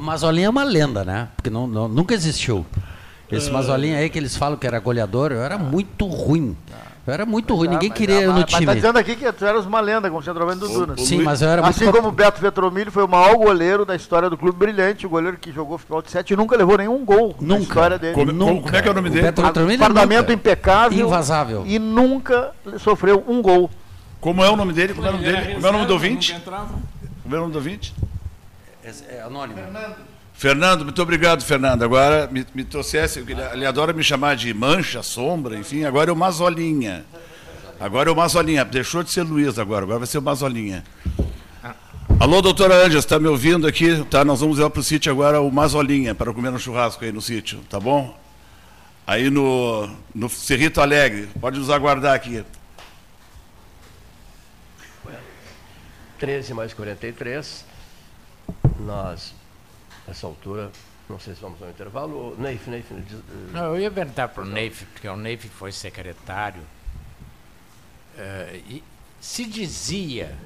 O Mazolinha é uma lenda, né? Porque não, não- nunca existiu. Esse Mazolinha aí que eles falam que era goleador, eu era muito ruim. Eu era muito ruim, Ah, ninguém queria eu mas- no Mas tá time. dizendo aqui que tu eras uma lenda como centroavante do né? Sim, mas eu era muito. Assim co- como o Beto Vetromilho foi o maior goleiro da história do Clube Brilhante, o goleiro que jogou futebol de 7 e nunca levou nenhum gol na Nunca. história dele. Como- Nunca. como é que é o nome dele? Beto Vetromilho Fardamento nunca. impecável Invasável. e nunca sofreu um gol. Como é o nome dele? Como é o nome dele? Como é o nome do ouvinte? Como é o nome do ouvinte? É, é anônimo. Fernando, muito obrigado, Fernando. Agora me, me trouxesse, ele, ele adora me chamar de mancha, sombra, enfim, agora é o Mazolinha. Agora é o Mazolinha, deixou de ser Luiz agora, agora vai ser o Mazolinha. Alô, doutora Ângela, está me ouvindo aqui? Tá, nós vamos levar para o sítio agora o Mazolinha, para comer um churrasco aí no sítio, tá bom? Aí no, no Cerrito Alegre, pode nos aguardar aqui. 13 mais 43. Nós, nessa altura, não sei se vamos ao intervalo. o Neif, Neif, diz- eh, Não, eu ia perguntar para o Neif, porque o Neif foi secretário. eh, e se dizia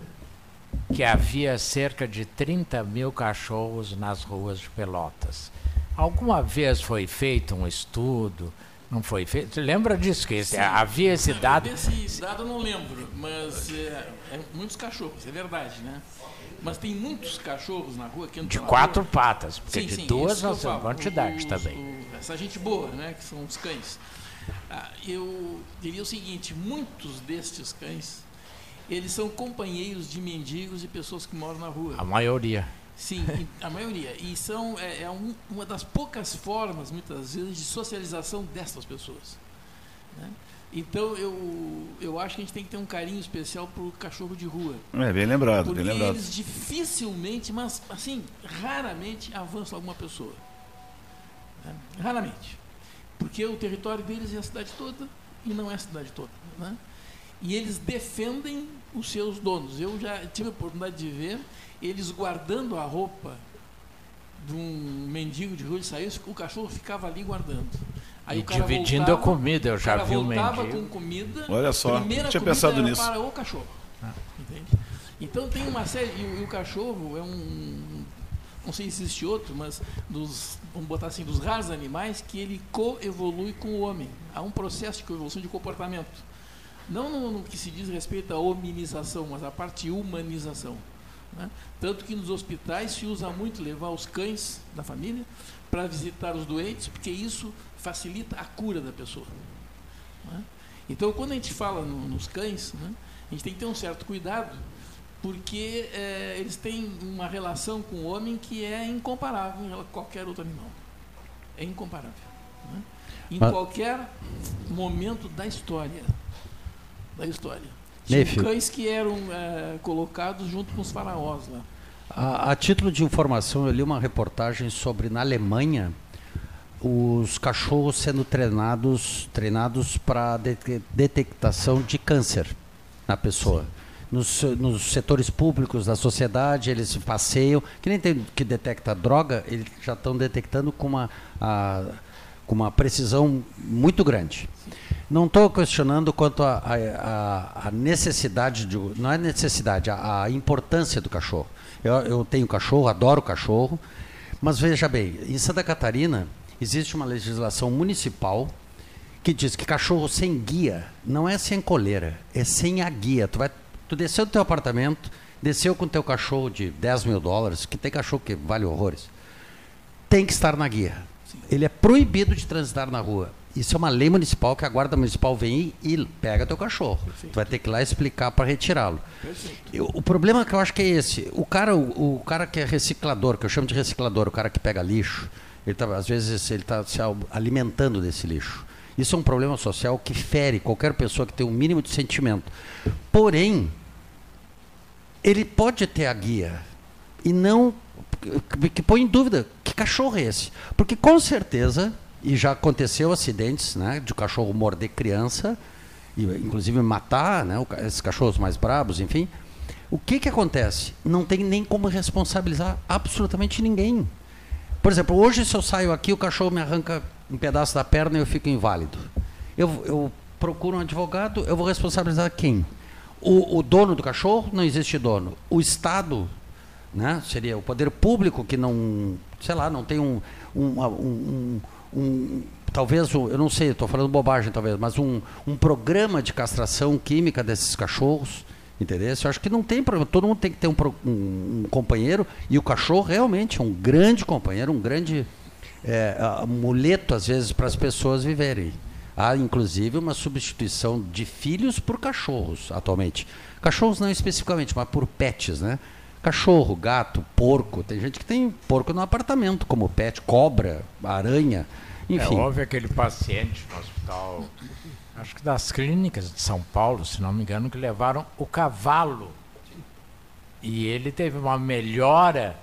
que havia cerca de 30 mil cachorros nas ruas de Pelotas. Alguma vez foi feito um estudo? Não foi feito? Lembra disso? Que esse- havia esse dado? Desse dado eu não lembro, mas é, é muitos cachorros, é verdade, né? Mas tem muitos cachorros na rua que andam De quatro rua. patas, porque Sim, de sim, duas nós temos falo. quantidade Os- também. o- essa gente boa, né? Que são os cães. Ah, eu diria o seguinte: muitos destes cães eles são companheiros de mendigos e pessoas que moram na rua. A maioria. Sim, a maioria. E são é, é um- uma das poucas formas, muitas vezes, de socialização dessas pessoas. né? Então eu, eu acho que a gente tem que ter um carinho especial por cachorro de rua. É, bem lembrado, Porque bem lembrado. eles dificilmente, mas assim, raramente avançam alguma pessoa. né? Raramente. Porque o território deles é a cidade toda e não é a cidade toda. né? E eles defendem os seus donos. Eu já tive a oportunidade de ver eles guardando a roupa de um mendigo de rua, ele saiu, o cachorro ficava ali guardando. Aí E o cara dividindo voltava, a comida, eu já o cara vi o mendigo. com comida. Olha só, primeira tinha comida pensado era nisso. para o cachorro. Ah. Entende? Então tem uma série. E o, e o cachorro é um. Não sei se existe outro, mas dos, vamos botar assim, dos raros animais que ele coevolui com o homem. Há um processo de coevolução de comportamento. Não no, no que se diz respeito à hominização, mas à parte humanização. né? Tanto que nos hospitais se usa muito levar os cães da família para visitar os doentes, porque isso facilita a cura da pessoa. né? Então, quando a gente fala no- nos cães, né, a gente tem que ter um certo cuidado, porque eh, eles têm uma relação com o homem que é incomparável em rela- qualquer outro animal. É incomparável. né? Em Mas- qualquer momento da história. Da história. Neif. Tinham cães que eram eh, colocados junto com os faraós lá. A, a título de informação, eu li uma reportagem sobre na Alemanha os cachorros sendo treinados treinados para detectação de câncer na pessoa. Nos, nos setores públicos da sociedade, eles passeiam, que nem tem que detecta droga, eles já estão detectando com uma, a- com uma precisão muito grande. Não estou questionando quanto à necessidade, de, não é necessidade, a, a importância do cachorro. Eu, eu tenho cachorro, adoro cachorro, mas veja bem, em Santa Catarina existe uma legislação municipal que diz que cachorro sem guia não é sem coleira, é sem a guia. Tu, vai, tu desceu do teu apartamento, desceu com teu cachorro de 10 mil dólares, que tem cachorro que vale horrores, tem que estar na guia. Ele é proibido de transitar na rua. Isso é uma lei municipal que a guarda municipal vem e e pega teu cachorro. Tu vai ter que ir lá explicar para retirá-lo. O problema que eu acho que é esse. O cara, o, o cara que é reciclador, que eu chamo de reciclador, o cara que pega lixo, ele tá, às vezes ele está se al- alimentando desse lixo. Isso é um problema social que fere qualquer pessoa que tem um mínimo de sentimento. Porém, ele pode ter a guia e não que- que põe em dúvida que cachorro é esse. Porque com certeza, e já aconteceu acidentes né, de cachorro morder criança, e, inclusive matar né, esses cachorros mais brabos, enfim. O que, que acontece? Não tem nem como responsabilizar absolutamente ninguém. Por exemplo, hoje se eu saio aqui, o cachorro me arranca um pedaço da perna e eu fico inválido. Eu, eu procuro um advogado, eu vou responsabilizar quem? O, o dono do cachorro? Não existe dono. O Estado, né? seria o poder público que não, sei lá, não tem um, um, um, um- talvez, eu não sei, estou falando bobagem talvez, mas um, um programa de castração química desses cachorros, entendeu? Eu acho que não tem problema, todo mundo tem que ter um, um- um companheiro e o cachorro realmente é um grande companheiro, um grande é, amuleto às vezes para as pessoas viverem. Há inclusive uma substituição de filhos por cachorros atualmente. Cachorros não especificamente, mas por pets, né? Cachorro, gato, porco. Tem gente que tem porco no apartamento como pet, cobra, aranha, É, enfim. houve aquele paciente no hospital, acho que das clínicas de São Paulo, se não me engano, que levaram o cavalo. E ele teve uma melhora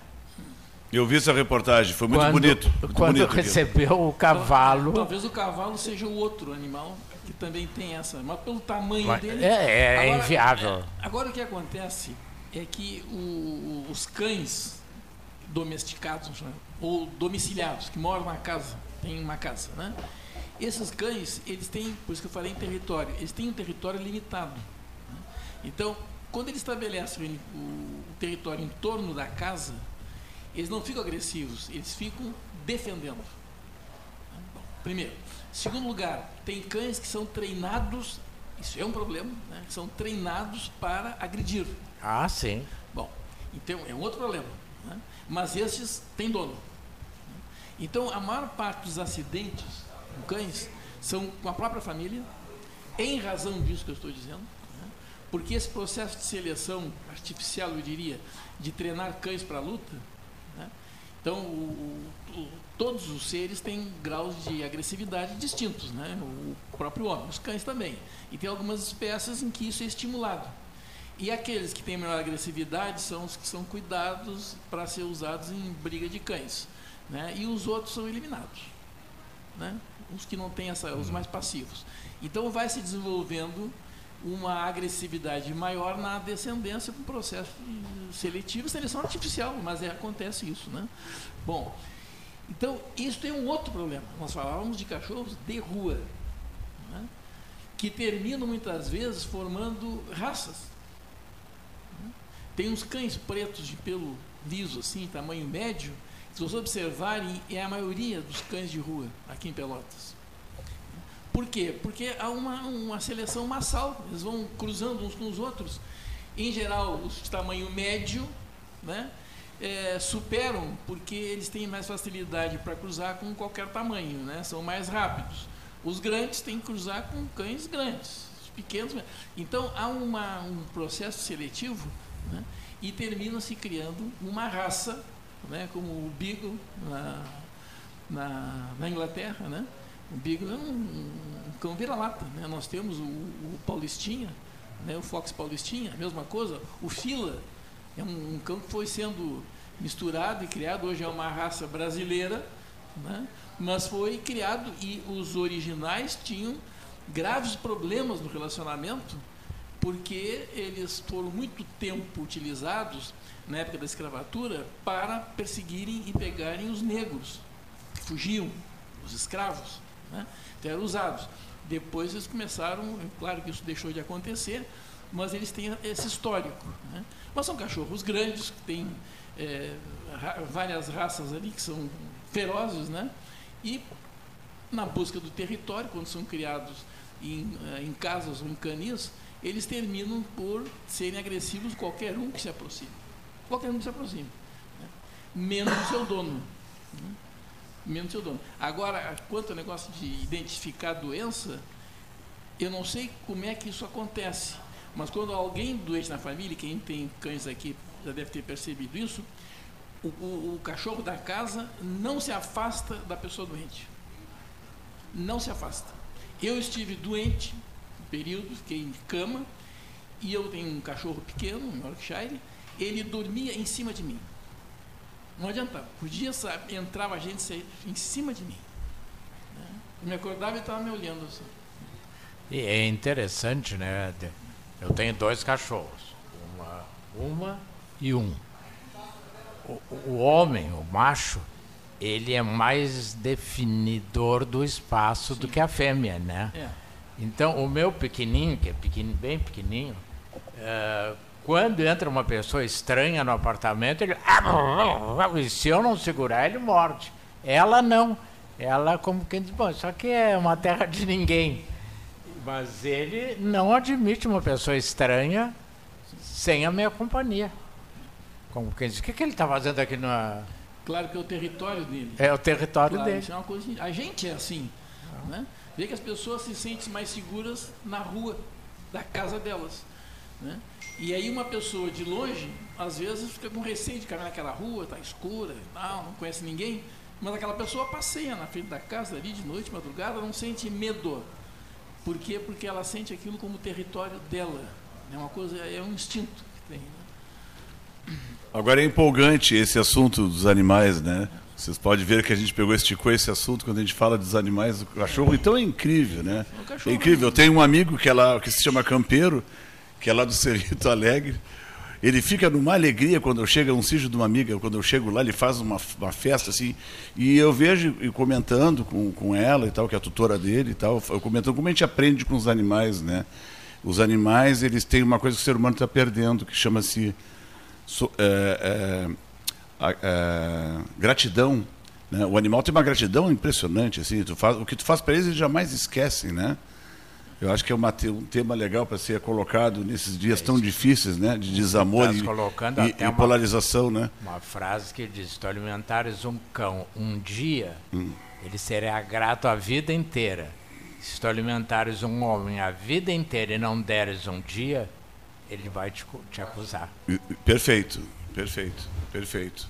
Eu vi essa reportagem, foi muito quando, bonito. Muito quando bonito aquilo. recebeu o cavalo. Talvez o cavalo seja o outro animal que também tem essa, mas pelo tamanho Mas dele. é- é inviável. é, agora o que acontece é que o- os cães domesticados né, ou domiciliados que moram na casa, tem uma casa, né? Esses cães, eles têm, por isso que eu falei em território, eles têm um território limitado. né? Então, quando eles estabelecem o, o território em torno da casa, eles não ficam agressivos, eles ficam defendendo. Bom, primeiro. Segundo lugar, tem cães que são treinados, isso é um problema, né? são treinados para agredir. Ah, sim. Bom, então é um outro problema. né? Mas esses têm dono. Então, a maior parte dos acidentes com cães são com a própria família, em razão disso que eu estou dizendo, né? porque esse processo de seleção artificial, eu diria, de treinar cães para a luta, né? então o- o- todos os seres têm graus de agressividade distintos, né? o próprio homem, os cães também. E tem algumas espécies em que isso é estimulado. E aqueles que têm menor agressividade são os que são cuidados para ser usados em briga de cães. Né? E os outros são eliminados. Né? Os que não têm essa, os mais passivos. Então vai se desenvolvendo uma agressividade maior na descendência com processo seletivo, seleção artificial, mas é, acontece isso. Né? Bom, então isso tem um outro problema. Nós falávamos de cachorros de rua, né? que terminam muitas vezes formando raças. Tem uns cães pretos de pelo liso, assim, tamanho médio, se vocês observarem, é a maioria dos cães de rua aqui em Pelotas. Por quê? Porque há uma, uma seleção massal, eles vão cruzando uns com os outros. Em geral, os de tamanho médio né, eh, superam porque eles têm mais facilidade para cruzar com qualquer tamanho, né, são mais rápidos. Os grandes têm que cruzar com cães grandes, os pequenos. Então há uma, um processo seletivo né, e termina se criando uma raça, né, como o Beagle na, na, na Inglaterra. Né? O Beagle é um, um cão vira-lata. Né? Nós temos o, o Paulistinha, né, o Fox Paulistinha, a mesma coisa. O Fila é um, um cão que foi sendo misturado e criado, hoje é uma raça brasileira, né? mas foi criado e os originais tinham graves problemas no relacionamento porque eles foram muito tempo utilizados na época da escravatura para perseguirem e pegarem os negros que fugiam, os escravos, né? então eram usados. Depois eles começaram, é claro que isso deixou de acontecer, mas eles têm esse histórico. Né? Mas são cachorros grandes, que têm é, várias raças ali que são ferozes, né? E na busca do território, quando são criados em, eh, em casas ou em canis, eles terminam por serem agressivos qualquer um que se aproxime. Qualquer um se aproxime. Né? Menos o seu dono. Né? Menos o seu dono. Agora, quanto ao negócio de identificar a doença, eu não sei como é que isso acontece. Mas quando alguém doente na família, quem tem cães aqui já deve ter percebido isso, o, o, o, cachorro da casa não se afasta da pessoa doente. Não se afasta. Eu estive doente, um período, fiquei em cama, e eu tenho um cachorro pequeno, um Yorkshire, ele dormia em cima de mim. Não adiantava. Podia sabe, entrava a gente em cima de mim. Né? Eu me acordava e estava me olhando assim. E é interessante, né? Eu tenho dois cachorros. Uma, uma e um. O, o homem, o macho, ele é mais definidor do espaço Sim. do que a fêmea, né? É. Então, o meu pequenininho, que é pequeno, bem pequenininho, uh, quando entra uma pessoa estranha no apartamento, ele. E se eu não segurar, ele morde. Ela não. ela como quem diz, bom, isso aqui é uma terra de ninguém. Mas ele não admite uma pessoa estranha sem a minha companhia. Como quem diz, o que, que ele está fazendo aqui na. Claro que é o território dele. É o território Claro, dele. é uma coisa, a gente é assim. Né? Vê que as pessoas se sentem mais seguras na rua da casa delas. Né? E aí uma pessoa de longe, às vezes, fica com receio de caminhar naquela rua, está escura, não, não conhece ninguém. Mas aquela pessoa passeia na frente da casa ali de noite, madrugada, não sente medo. Por quê? Porque ela sente aquilo como território dela. É uma coisa, é um instinto que tem. Né? Agora é empolgante esse assunto dos animais, né? Vocês podem ver que a gente pegou, esticou esse assunto quando a gente fala dos animais do cachorro. Então é incrível, né? É incrível. Eu tenho um amigo que, é lá, que se chama Campeiro, que é lá do Cerrito Alegre. Ele fica numa alegria quando eu chego, é um sítio de uma amiga, quando eu chego lá, ele faz uma, uma festa assim, e eu vejo e comentando com, com ela e tal, que é a tutora dele e tal, eu comentando como a gente aprende com os animais, né? Os animais, eles têm uma coisa que o ser humano está perdendo, que chama-se so- é, é, é, gratidão. Né? O animal tem uma gratidão impressionante. Assim, tu faz, o que tu faz para eles, eles jamais esquecem. Né? Eu acho que é uma um tema legal para ser colocado nesses dias tão difíceis né? de desamor Estás e, colocando e- até e uma- polarização. Né? Uma frase que diz: Se tu alimentares um cão um dia, Hum. ele será grato a vida inteira. Se tu alimentares um homem a vida inteira e não deres um dia, ele vai te, te acusar. E- e- Perfeito, perfeito, perfeito.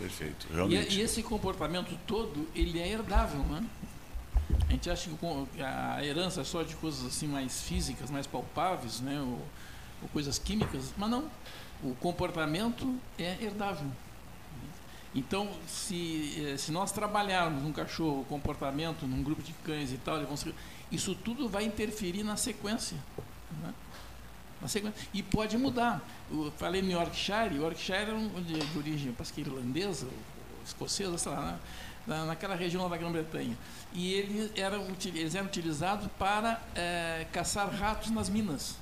Perfeito, E, realmente. e esse comportamento todo, ele é herdável, né? A gente acha que a herança é só de coisas assim mais físicas, mais palpáveis, né? Ou, ou coisas químicas, mas não. O comportamento é herdável. Então, se, eh, se nós trabalharmos um cachorro, comportamento, num grupo de cães e tal, isso tudo vai interferir na sequência. né? Na sequência. E pode mudar. Eu falei no Yorkshire, Yorkshire é de, de origem, parece que irlandesa, ou escocesa, sei lá, né? Na- naquela região da Grã-Bretanha. E eles eram, eles eram utilizados para eh, caçar ratos nas minas.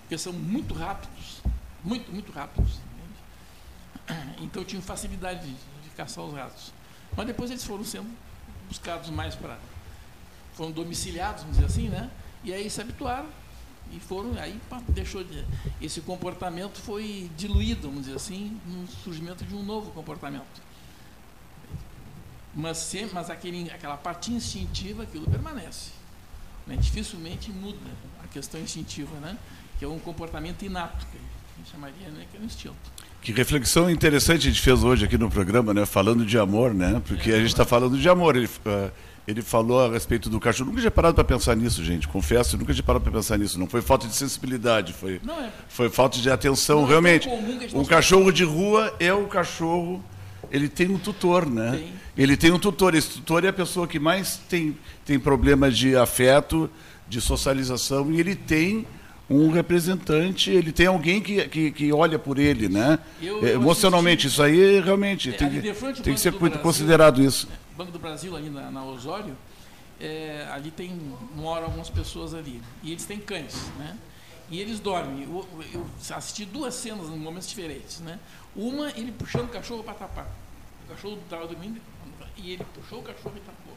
Porque são muito rápidos. Muito, muito rápidos. Então tinham facilidade de, de caçar os ratos. Mas depois eles foram sendo buscados mais para. foram domiciliados, vamos dizer assim, né? E aí se habituaram e foram aí pá, deixou de esse comportamento foi diluído vamos dizer assim no surgimento de um novo comportamento mas sempre, mas aquele, aquela parte instintiva aquilo permanece né? dificilmente muda a questão instintiva né que é um comportamento inato que a gente chamaria né que é o instinto Que reflexão interessante a gente fez hoje aqui no programa, né? Falando de amor, né? Porque a gente está falando de amor. Ele, ah, ele falou a respeito do cachorro. Nunca tinha parado para pensar nisso, gente. Confesso, nunca tinha parado para pensar nisso. Não foi falta de sensibilidade, foi, Não, é- foi falta de atenção. Não é Realmente, comum gente um cachorro de rua é o cachorro. Ele tem um tutor, né? Tem. Ele tem um tutor. Esse tutor é a pessoa que mais tem, tem problemas de afeto, de socialização, e ele tem um representante, ele tem alguém que, que, que olha por ele, né? Eu- É, eu emocionalmente, isso aí realmente É, tem, que- tem que ser Brasil, considerado isso. Banco do Brasil, ali na, na Osório, é, ali tem, moram algumas pessoas ali. E eles têm cães, né? E eles dormem. Eu, eu assisti duas cenas em momentos diferentes, né? Uma, ele puxando o cachorro para tapar. O cachorro estava dormindo e ele puxou o cachorro e tapou.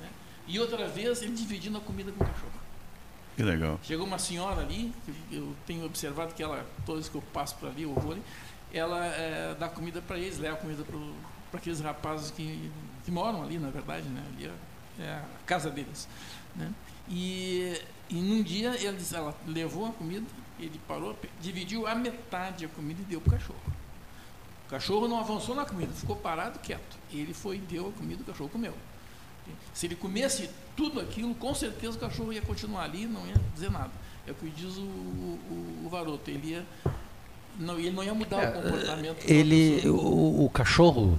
Né? E outra vez, ele dividindo a comida com o cachorro. Que legal. Chegou uma senhora ali, eu tenho observado que ela, todas as que eu passo por ali, eu vou ali, ela eh, dá comida para eles, leva comida para aqueles rapazes que, que moram ali, na verdade, né? Ali é, é a casa deles. Né? E, e num dia eles, ela levou a comida, ele parou, dividiu a metade a comida e deu para o cachorro. O cachorro não avançou na comida, ficou parado quieto. Ele foi e deu a comida, o cachorro comeu. Se ele comesse tudo aquilo, com certeza o cachorro ia continuar ali, não ia dizer nada. É o que diz o, o, o Varoto. Ele ia, não, ele não ia mudar o comportamento. Ele, o, o cachorro,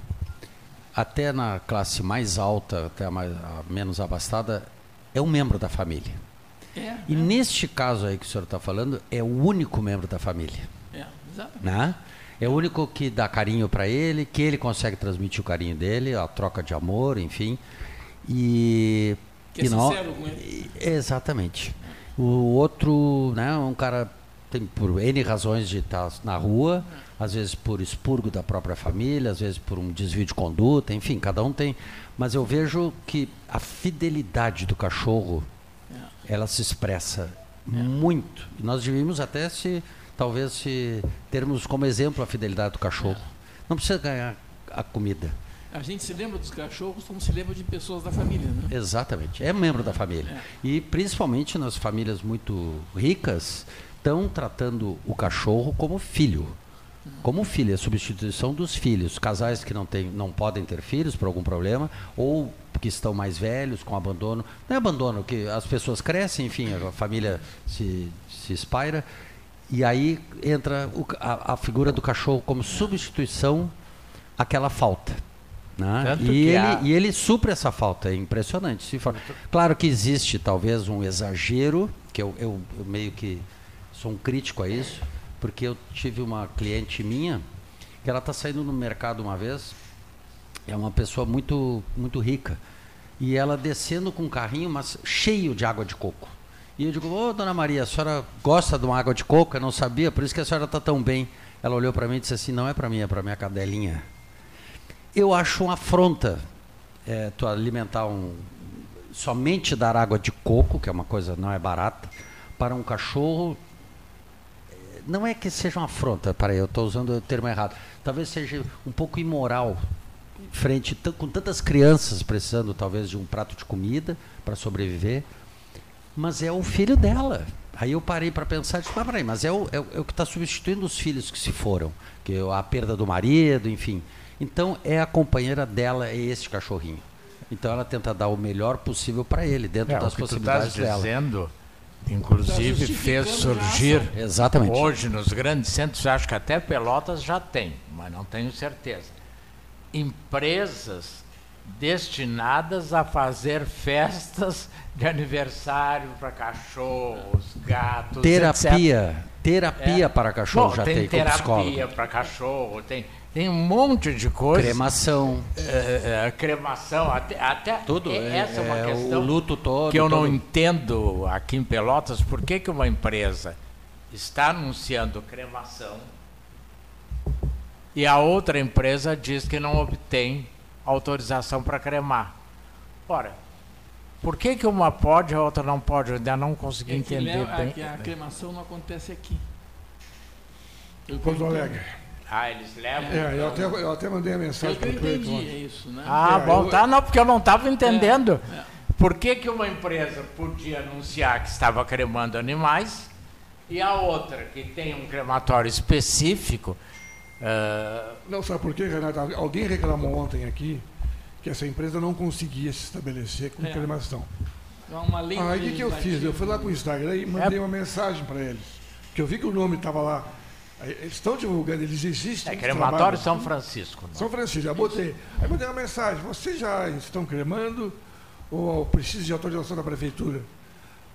até na classe mais alta, até a, mais, a menos abastada, é um membro da família. É, E é, neste caso aí que o senhor está falando, é o único membro da família. é, exatamente. Né? É o único que dá carinho para ele, que ele consegue transmitir o carinho dele, a troca de amor, enfim. E. Que é e sincero com ele. Exatamente. O outro, né, um cara tem por N razões de estar na rua, às vezes por expurgo da própria família, às vezes por um desvio de conduta, enfim, cada um tem. Mas eu vejo que a fidelidade do cachorro, ela se expressa muito. E nós devíamos até se, talvez, se termos como exemplo a fidelidade do cachorro. Não precisa ganhar a comida. A gente se lembra dos cachorros como se lembra de pessoas da família, né? Exatamente, é membro da família. É. E principalmente nas famílias muito ricas, estão tratando o cachorro como filho. Como filho, é a substituição dos filhos. Casais que não, tem, não podem ter filhos por algum problema, ou que estão mais velhos, com abandono. Não é abandono, que as pessoas crescem, enfim, a família se, se espalha. E aí entra o a, a figura do cachorro como substituição àquela falta. né? E, ele, a- e ele supre essa falta, é impressionante. For- Claro que existe talvez um exagero, que eu, eu- eu meio que sou um crítico a isso, porque eu tive uma cliente minha que ela está saindo no mercado uma vez, é uma pessoa muito, muito rica, e ela descendo com um carrinho, mas cheio de água de coco. E eu digo, ô dona Maria, a senhora gosta de uma água de coco? Eu não sabia, por isso que a senhora está tão bem. Ela olhou para mim e disse assim, não é para mim, é para minha cadelinha. Eu acho uma afronta é, tu alimentar um somente dar água de coco, que é uma coisa não é barata, para um cachorro. eh, Não é que seja uma afronta, peraí, eu estou usando o termo errado. Talvez seja um pouco imoral frente com tantas crianças precisando talvez de um prato de comida para sobreviver, mas é o filho dela. Aí eu parei para pensar, disse, mas peraí, mas é o, é, o- é o que está substituindo os filhos que se foram, que é a perda do marido, enfim. Então é a companheira dela, é esse cachorrinho. Então ela tenta dar o melhor possível para ele, dentro É, das o que tu possibilidades estás dela. dizendo, inclusive, Tá fez surgir. Exatamente. hoje nos grandes centros, acho que até Pelotas já tem, mas não tenho certeza. Empresas destinadas a fazer festas de aniversário para cachorros, gatos, etc. Terapia, terapia É. para cachorro Bom, já tem, tem, terapia para cachorro, tem, tem um monte de coisa. Cremação, É, é, cremação, até, até tudo. é- essa é uma é questão o luto todo. que eu não todo. entendo aqui em Pelotas, por que, que uma empresa está anunciando cremação e a outra empresa diz que não obtém autorização para cremar. Ora, por que, que uma pode e a outra não pode? Eu ainda não consegui É que entender leva- bem. a, que a cremação não acontece aqui. Eu Porto Alegre. Ah, eles levam. É, eu até, eu até mandei a Eu mensagem eu para o Cleiton. entendi, é ontem. isso, né? Ah, É, bom, eu- tá, não, porque eu não estava entendendo. É, é. Por que, que uma empresa podia anunciar que estava cremando animais e a outra, que tem um crematório específico, ah, Não, sabe por quê, Renato? Alguém reclamou ontem aqui que essa empresa não conseguia se estabelecer com É. cremação. É Aí o que, que eu fiz? Eu fui lá para o Instagram e mandei uma mensagem para eles. Porque eu vi que o nome estava lá. Eles estão divulgando, eles existem. é crematório. São Francisco. não? São Francisco, já botei. Aí mandei uma mensagem, vocês já estão cremando ou precisa de autorização da prefeitura?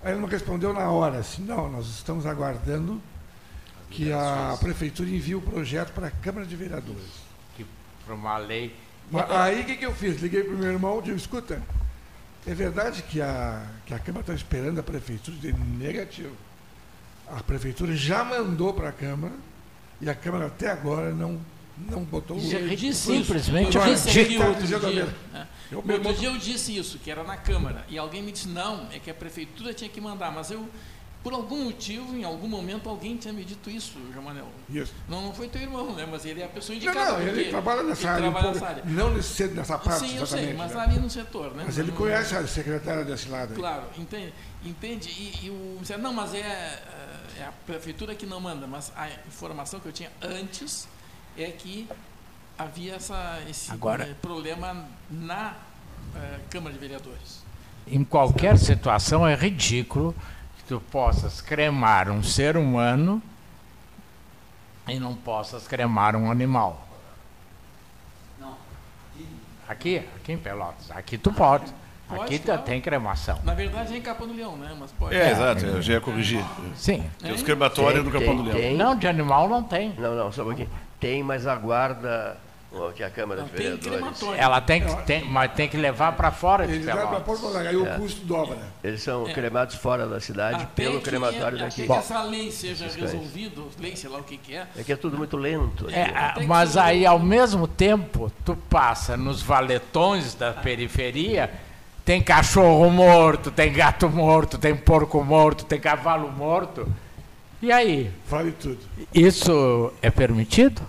Aí ele não respondeu na hora, assim, não, nós estamos aguardando que a prefeitura envie o projeto para a Câmara de Vereadores. Para uma lei. Mas Aí o que, que eu fiz? Liguei para o meu irmão e disse, escuta, é verdade que a, que a Câmara está esperando a prefeitura de negativo. A prefeitura já mandou para a Câmara e a Câmara até agora não, não botou o Disse simplesmente eu ridículo. outro dia. né? Eu Outro dia eu disse isso, que era na Câmara, e alguém me disse, não, é que a prefeitura tinha que mandar, mas eu, por algum motivo, em algum momento, alguém tinha me dito isso, João Manel. Isso. Não, não foi teu irmão, né? Mas ele é a pessoa Não, indicada. não, ele porque trabalha nessa ele área, um trabalha pouco, nessa área. não nesse, nessa parte Sim, eu sei, exatamente. mas né? ali no setor, né? Mas ele Não- conhece a secretária desse lado aí. Claro, entende? entende? E, e o. Não, mas é, é a prefeitura que não manda, mas a informação que eu tinha antes é que havia essa, esse Agora- eh, problema na eh, Câmara de Vereadores. Em qualquer situação é ridículo tu possas cremar um ser humano e não possas cremar um animal. Aqui, aqui em Pelotas, aqui tu pode. Pode, Aqui tu claro. tem cremação. Na verdade é em Capão do Leão, né? Mas pode. É, exato, eu já ia corrigir. Sim. Tem os crematórios Tem, no Capão do Leão. tem. Não, de animal não tem. Não, não, só um pouquinho. Tem, mas aguarda o que a Câmara Não, de tem Vereadores. crematório. Ela tem que, tem, mas tem que levar para fora de Eles levam para Pelotas. Porto Alegre, aí o É. custo dobra. Eles são É. cremados fora da cidade Até pelo que- crematório até daqui. que Bom, essa lei seja resolvida, lei, sei lá o que que é, é que é tudo muito lento. É, aqui. que mas aí, ao mesmo tempo, tu passa nos valetões da periferia, tem cachorro morto, tem gato morto, tem porco morto, tem cavalo morto. E aí, Vale tudo. isso é permitido?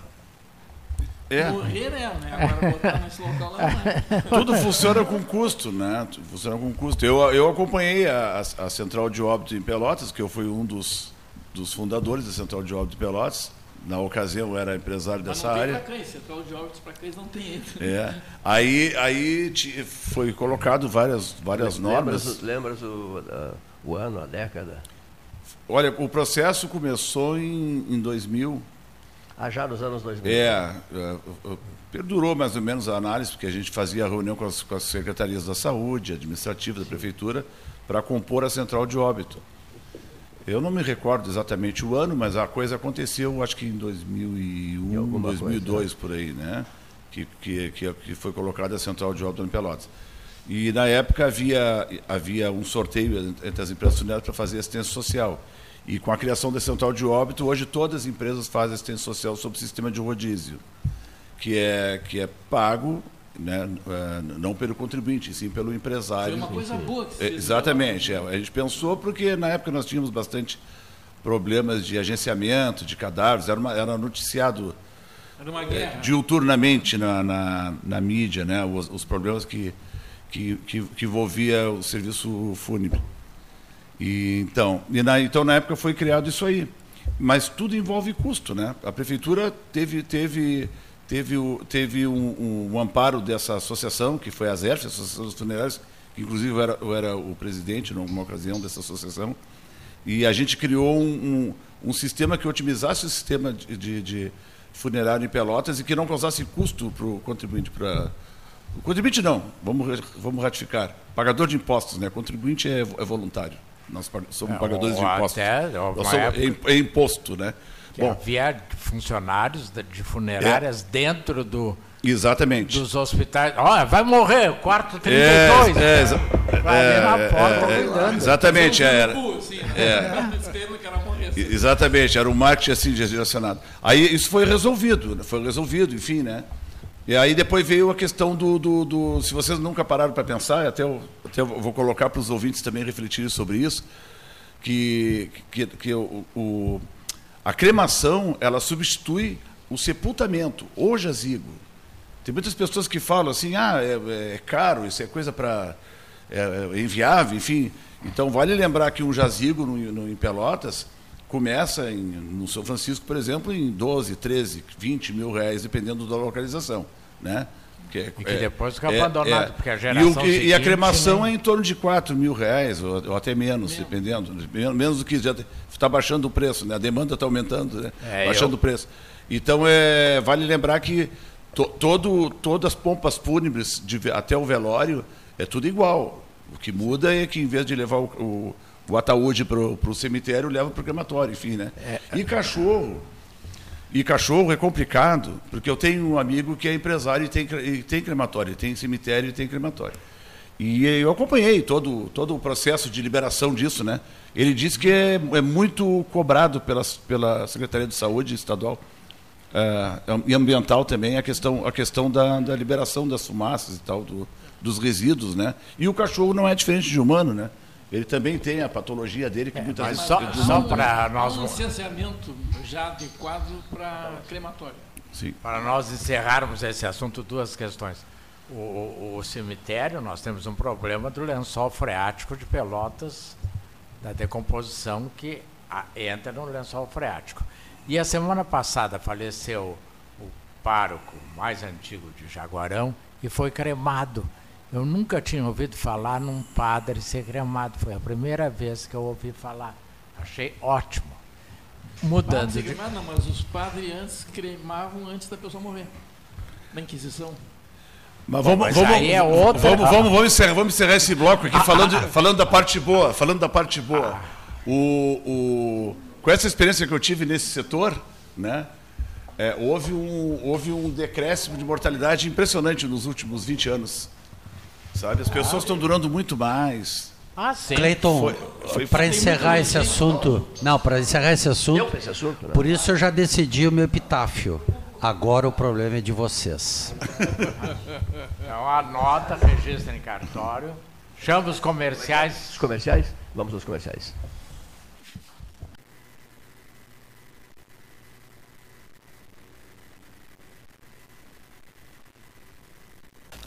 É, morrer é, né? Agora botar nesse local lá não é. tudo funciona com custo, né? Tudo Funciona com custo. Eu, eu acompanhei a, a- a Central de Óbito em Pelotas, que eu fui um dos, dos fundadores da Central de Óbito de Pelotas. Na ocasião eu era empresário Mas dessa não tem área. pra cães, central de óbitos pra cães não tem ainda. É. Aí, aí foi colocado várias, várias normas. Lembras, lembras o, o ano, a década? Olha, o processo começou em, em 2000. Já nos anos 2000. É, é, é, perdurou mais ou menos a análise, porque a gente fazia reunião com as, com as secretarias da saúde, administrativa, da prefeitura, para compor a central de óbito. Eu não me recordo exatamente o ano, mas a coisa aconteceu, acho que em Em 2001, alguma 2002, por aí, né? Que, que, que, foi colocada a central de óbito em Pelotas. E na época havia, havia um sorteio entre as empresas para fazer assistência social. E com a criação da central de óbito, hoje todas as empresas fazem assistência social sob o sistema de rodízio, que é, que é pago né, eh, não pelo contribuinte, sim pelo Foi empresário. uma coisa boa que É. Exatamente. é. A gente pensou porque na época nós tínhamos bastante problemas de agenciamento, de cadáveres, era, uma, era noticiado Era uma guerra. diuturnamente na, na, na mídia, né? os, os problemas que, que, que, que envolvia o serviço fúnebre. E, então, e na, então, na época foi criado isso aí. Mas tudo envolve custo. Né? A prefeitura teve, teve, teve, o, teve um, um, um amparo dessa associação, que foi a ZERF, a Associação dos Funerários, que inclusive eu era, eu era o presidente, numa ocasião, dessa associação. E a gente criou um, um, um sistema que otimizasse o sistema de, de, de funerário em Pelotas e que não causasse custo para o contribuinte. Pra... O contribuinte não, vamos, vamos ratificar. Pagador de impostos, né? Contribuinte é, é voluntário. Nós somos É, pagadores de ou impostos. até, Nós uma somos- época- é, im- é imposto, né? Que Bom, havia funcionários de funerárias dentro do, exatamente. dos hospitais. Olha, vai morrer, quarto É, 32. é, exa- Vai ali na é, porta é, cuidando. exatamente, era. Assim, né? Assim. E- Exatamente, era um marketing assim direcionado. Aí isso foi resolvido, né? foi resolvido, enfim, né? E aí depois veio a questão do, do, do- se vocês nunca pararam para pensar, até eu, até eu vou colocar para os ouvintes também refletirem sobre isso, que, que, que o, o- a cremação ela substitui o sepultamento, o jazigo. Tem muitas pessoas que falam assim, ah, é, é caro, isso é coisa para é, é inviável, enfim. Então vale lembrar que um jazigo no, no, em Pelotas começa em, no São Francisco, por exemplo, em 12, 13, 20 mil reais, dependendo da localização, né? Que é- E que é- depois fica é- abandonado, é. porque a E o geração que- E, a seguinte, cremação né? é em torno de 4 mil reais, ou, ou até menos, dependendo. Men- Menos do que já está baixando o preço, né? A demanda está aumentando, né? É, baixando eu- o preço. Então, é, vale lembrar que to, todo, todas as pompas fúnebres, de até o velório, é tudo igual. O que muda é que, em vez de levar o, o, o ataúde para o cemitério, leva para o crematório, enfim, né? E cachorro. E cachorro é complicado, porque eu tenho um amigo que é empresário e tem, e tem crematório, tem cemitério e tem crematório. E eu acompanhei todo, todo o processo de liberação disso, né? Ele disse que é, é muito cobrado pelas, pela Secretaria de Saúde Estadual eh, e ambiental também a questão, a questão da, da liberação das fumaças e tal, do- dos resíduos, né? E o cachorro não é diferente de humano, né? Ele também tem a patologia dele que muitas É, Mas vezes só, só para nós, um licenciamento já adequado para crematório. Sim. para nós encerrarmos esse assunto, duas questões. O, o- o cemitério, nós temos um problema do lençol freático de Pelotas, da decomposição que a- entra no lençol freático. E a semana passada faleceu o pároco mais antigo de Jaguarão e foi cremado. Eu nunca tinha ouvido falar num padre ser cremado. Foi a primeira vez que eu ouvi falar. Achei ótimo. Mudando Padre, de cremar, não, mas os padres antes cremavam antes da pessoa morrer. Na Inquisição. Mas vamos, mas vamos, aí é outra- vamos, vamos, vamos, encerrar, vamos encerrar esse bloco aqui falando, falando da parte boa, falando da parte boa. O, o, com essa experiência que eu tive nesse setor, né, É, houve, um, houve um decréscimo de mortalidade impressionante nos últimos 20 anos. Sabe? As pessoas estão durando muito mais. Ah, sim. Cleiton, para encerrar esse assunto, não, para encerrar esse assunto, esse assunto, né? por isso eu já decidi o meu epitáfio. Agora o problema é de vocês. Então anota, registra em cartório. Chama os comerciais. Os comerciais? Vamos aos comerciais.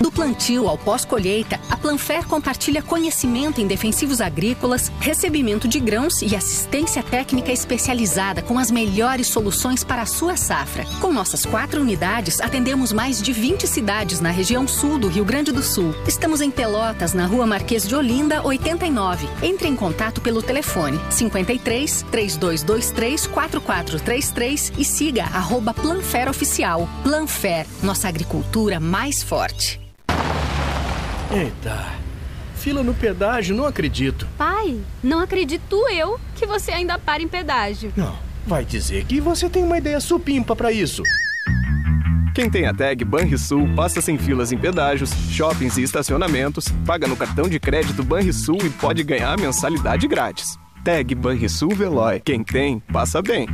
Do plantio ao pós-colheita, a Planfer compartilha conhecimento em defensivos agrícolas, recebimento de grãos e assistência técnica especializada com as melhores soluções para a sua safra. Com nossas quatro unidades, atendemos mais de 20 cidades na região sul do Rio Grande do Sul. Estamos em Pelotas, na rua Marquês de Olinda, 89. Entre em contato pelo telefone 53 3223 4433 e siga arroba Planfer Oficial. Planfer, nossa agricultura mais forte. Eita. Fila no pedágio, não acredito. Pai, não acredito eu que você ainda para em pedágio. Não, vai dizer que você tem uma ideia supimpa pra isso. Quem tem a tag Banrisul passa sem filas em pedágios, shoppings e estacionamentos, paga no cartão de crédito Banrisul e pode ganhar a mensalidade grátis. Tag Banrisul Veloy. Quem tem, passa bem.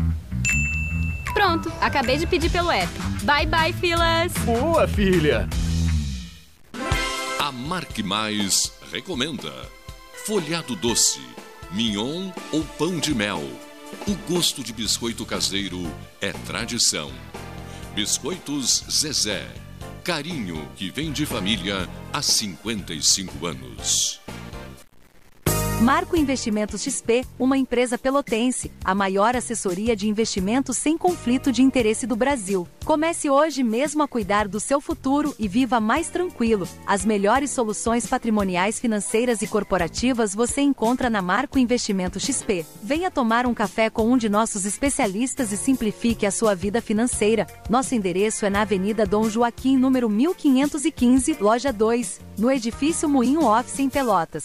Pronto, acabei de pedir pelo app. Bye bye, filas. Boa, filha. Marque Mais recomenda folhado doce, mignon ou pão de mel. O gosto de biscoito caseiro é tradição. Biscoitos Zezé. Carinho que vem de família há 55 anos. Marco Investimentos XP, uma empresa pelotense, a maior assessoria de investimentos sem conflito de interesse do Brasil. Comece hoje mesmo a cuidar do seu futuro e viva mais tranquilo. As melhores soluções patrimoniais, financeiras e corporativas você encontra na Marco Investimento XP. Venha tomar um café com um de nossos especialistas e simplifique a sua vida financeira. Nosso endereço é na Avenida Dom Joaquim, número 1515, loja 2, no edifício Moinho Office em Pelotas.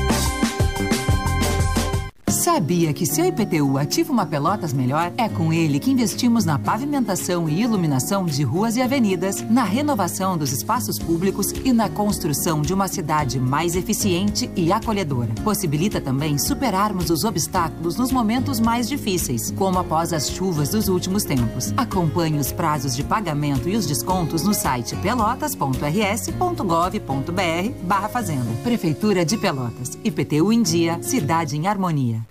Sabia que seu IPTU ativa uma Pelotas melhor? É com ele que investimos na pavimentação e iluminação de ruas e avenidas, na renovação dos espaços públicos e na construção de uma cidade mais eficiente e acolhedora. Possibilita também superarmos os obstáculos nos momentos mais difíceis, como após as chuvas dos últimos tempos. Acompanhe os prazos de pagamento e os descontos no site pelotas.rs.gov.br barra Fazenda. Prefeitura de Pelotas. IPTU em dia, cidade em harmonia.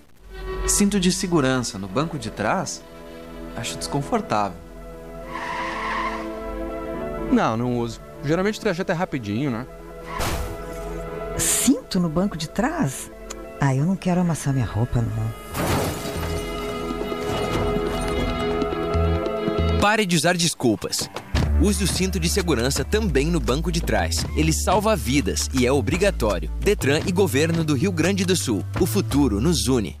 Cinto de segurança no banco de trás? Acho desconfortável. Não, não uso. Geralmente o trajeto é rapidinho, né? Cinto no banco de trás? Ah, eu não quero amassar minha roupa, não. Pare de usar desculpas. Use o cinto de segurança também no banco de trás. Ele salva vidas e é obrigatório. Detran e Governo do Rio Grande do Sul. O futuro nos une.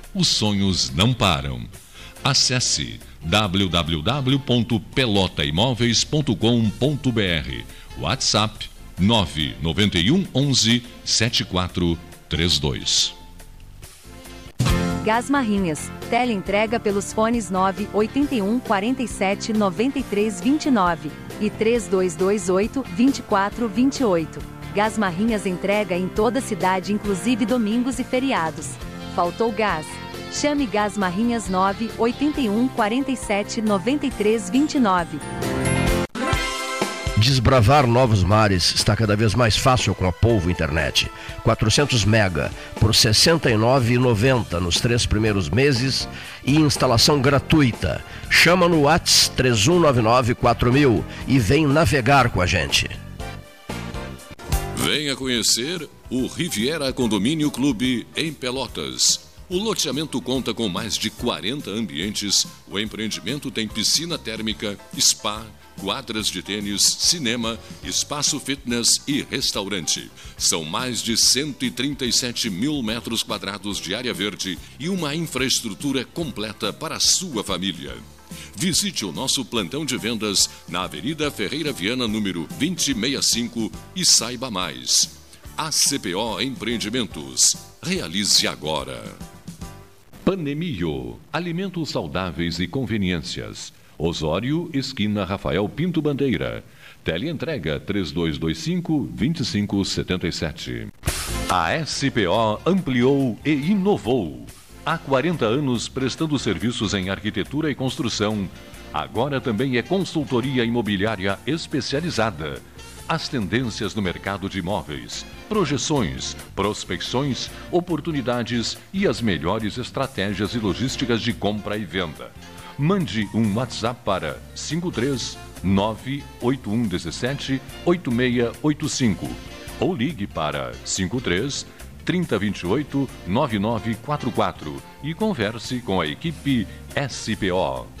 os sonhos não param. Acesse www.pelotaimoveis.com.br WhatsApp 991 11 7432 Gás Marrinhas. Teleentrega pelos fones 9 81 47 93 29 e 3228 24 28. Gás Marrinhas entrega em toda a cidade, inclusive domingos e feriados. Faltou gás? Chame Gás Marrinhas 9 81 47 93 29. Desbravar novos mares está cada vez mais fácil com a Polvo Internet. 400 mega por R$ 69,90 nos três primeiros meses e instalação gratuita. Chama no Whats 31994000 e vem navegar com a gente. Venha conhecer o Riviera Condomínio Clube em Pelotas. O loteamento conta com mais de 40 ambientes. O empreendimento tem piscina térmica, spa, quadras de tênis, cinema, espaço fitness e restaurante. São mais de 137 mil metros quadrados de área verde e uma infraestrutura completa para a sua família. Visite o nosso plantão de vendas na Avenida Ferreira Viana, número 2065 e saiba mais. ACPO Empreendimentos. Realize agora. Panemio. Alimentos saudáveis e conveniências. Osório, esquina Rafael Pinto Bandeira. Teleentrega 3225-2577. A SPO ampliou e inovou. Há 40 anos prestando serviços em arquitetura e construção. Agora também é consultoria imobiliária especializada. As tendências no mercado de imóveis, projeções, prospecções, oportunidades e as melhores estratégias e logísticas de compra e venda mande um WhatsApp para 53 98117 8685 ou ligue para 53 3028 9944 e converse com a equipe SPO.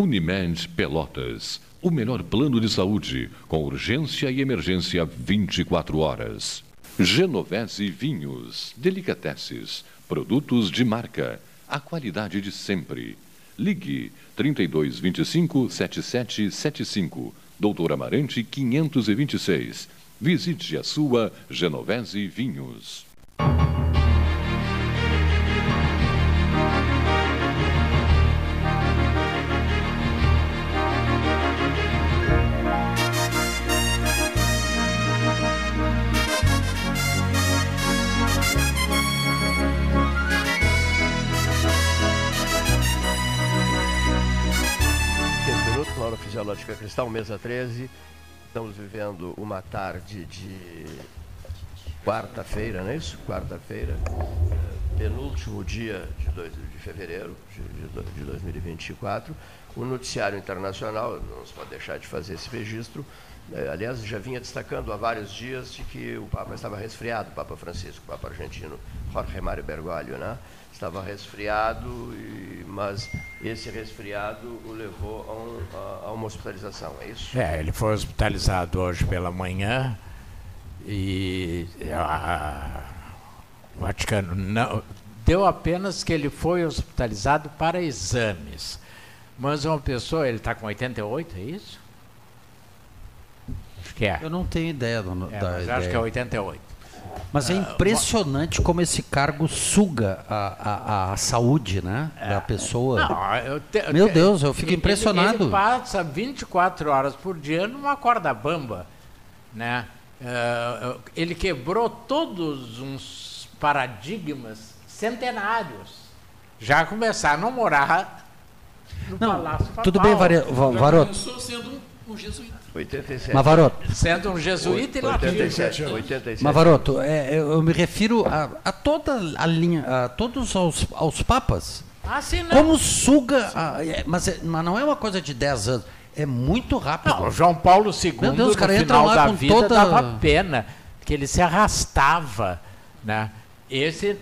Unimed Pelotas. O melhor plano de saúde, com urgência e emergência 24 horas. Genovese Vinhos, Delicateces, produtos de marca, a qualidade de sempre. Ligue 3225 7775, Doutor Amarante 526. Visite a sua Genovese Vinhos. Fisiológica Cristal, mesa 13. Estamos vivendo uma tarde de quarta-feira, não é isso? Quarta-feira, penúltimo dia de, dois, de fevereiro de, de 2024. O noticiário internacional, não se pode deixar de fazer esse registro, aliás, já vinha destacando há vários dias de que o Papa estava resfriado, o Papa Francisco, o Papa argentino Jorge Mário Bergoglio, né? Estava resfriado, e, mas esse resfriado o levou a, um, a, a, uma hospitalização, é isso? É, ele foi hospitalizado hoje pela manhã e a, o Vaticano não, deu apenas que ele foi hospitalizado para exames. Mas uma pessoa, ele está com 88, é isso? Acho que é. Eu não tenho ideia do, é, da mas ideia. acho que é 88. Mas é Ah, impressionante como esse cargo suga a, a, a saúde né, da pessoa. É. Não, eu te- eu Meu te- Deus, eu fico ele- impressionado. Ele passa 24 horas por dia numa corda bamba, né? Eh, ele quebrou todos uns paradigmas centenários. Já começaram a morar no Palácio Papal. tudo bem, Vari- Va- Já Varoto. começou sendo um, um jesuíta. 87. Mas, Varoto. Sendo um jesuíta e latino. 87, 87. Mas, Varoto, é, eu me refiro a, a toda a linha, a todos aos, aos papas. Ah, sim, não. Como suga. a- é, mas, é- mas não é uma coisa de 10 anos. É muito rápido. Não, João Paulo II, Meu Deus, no entram final lá da com vida, toda- dava pena, que ele se arrastava. Né? Esse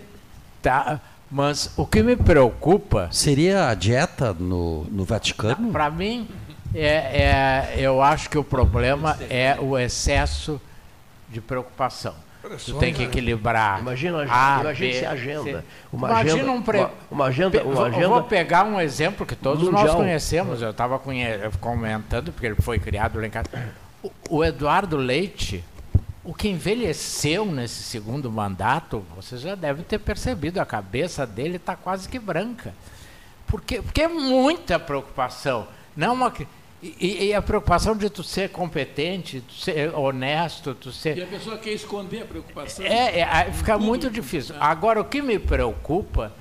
tá. Mas o que me preocupa. Seria a dieta no, no Vaticano? Para mim, é, é- eu acho que o problema é o excesso de preocupação. Tu tem que equilibrar. Imagina, A, imagina B, agenda. Uma Imagina agenda, um pre... uma, uma agenda, uma vou- agenda Vou pegar um exemplo que todos nós mundial. conhecemos. Eu estava comentando, porque ele foi criado lá em casa. O, o Eduardo Leite, o que envelheceu nesse segundo mandato, vocês já devem ter percebido, a cabeça dele está quase que branca. Porque, porque é muita preocupação. Não uma, que- e, e a preocupação de tu ser competente, tu ser honesto, tu ser. E a pessoa quer esconder a preocupação. É, é, fica Tudo. muito difícil. Agora, o que me preocupa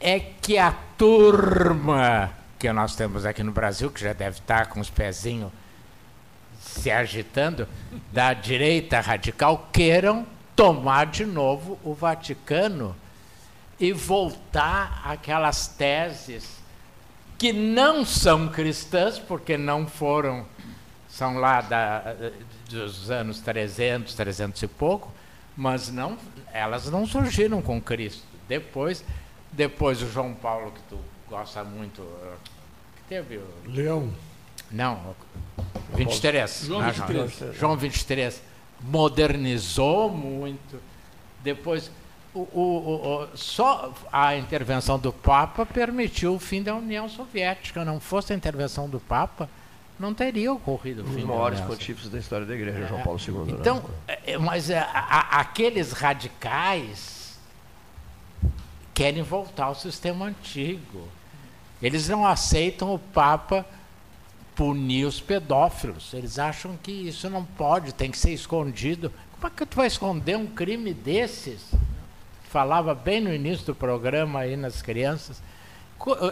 é que a turma que nós temos aqui no Brasil, que já deve estar com os pezinhos se agitando, da direita radical, queiram tomar de novo o Vaticano e voltar àquelas teses que não são cristãs, porque não foram, são lá da, dos anos 300, 300 e pouco, mas não, elas não surgiram com Cristo. Depois, depois o João Paulo, que tu gosta muito, que teve o... Leão. Não, 23. João né, 23. João 23 modernizou muito. Depois, o, o- o- só a intervenção do Papa permitiu o fim da União Soviética. Não fosse a intervenção do Papa, não teria ocorrido o um fim dos da maiores União pontífices da história da igreja, João Paulo II. né? então, é, é, mas é, a- a- aqueles radicais querem voltar ao sistema antigo. Eles não aceitam o Papa punir os pedófilos. Eles acham que isso não pode, tem que ser escondido. Como é que tu vai esconder um crime desses? Falava bem no início do programa aí nas crianças.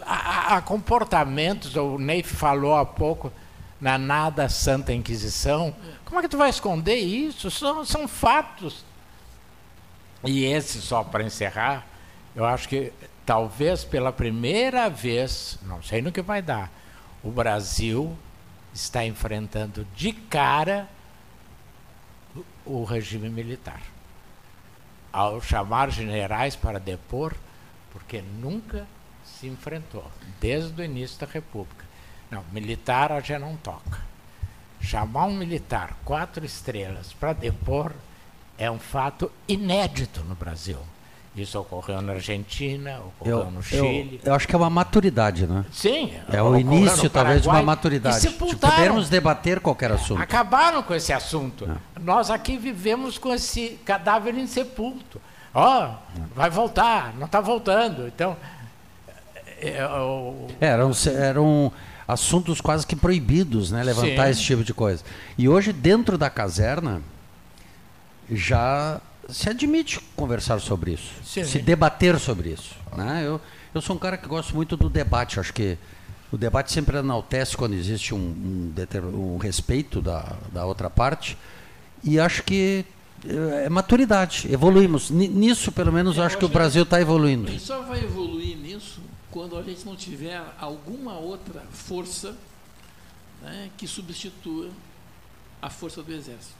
Há, comportamentos, o Ney falou há pouco na nada Santa Inquisição. Como é que tu vai esconder isso? São, são fatos. E esse, só para encerrar, eu acho que talvez pela primeira vez, não sei no que vai dar, o Brasil está enfrentando de cara o regime militar. Ao chamar generais para depor, porque nunca se enfrentou, desde o início da República. Não, militar a gente não toca. Chamar um militar quatro estrelas para depor é um fato inédito no Brasil. Isso ocorreu na Argentina, ocorreu Eu, no eu, Chile. eu acho que é uma maturidade, né? Sim, É o início, talvez, de uma maturidade. e De podermos debater qualquer assunto. Acabaram com esse assunto. Nós aqui vivemos com esse cadáver insepulto. Ó, vai voltar, não está voltando. Então, é, o- É, Eram, eram assuntos quase que proibidos, né? Levantar Sim. esse tipo de coisa. E hoje, dentro da caserna, já se admite conversar sobre isso. Sim. Se debater sobre isso. Né? Eu, eu sou um cara que gosto muito do debate. Acho que o debate sempre enaltece quando existe um, um, um respeito da, da outra parte. E acho que eh, é maturidade. Evoluímos. Ni- Nisso, pelo menos, eu acho que o Brasil está evoluindo. A gente só vai evoluir nisso quando a gente não tiver alguma outra força né, que substitua a força do exército.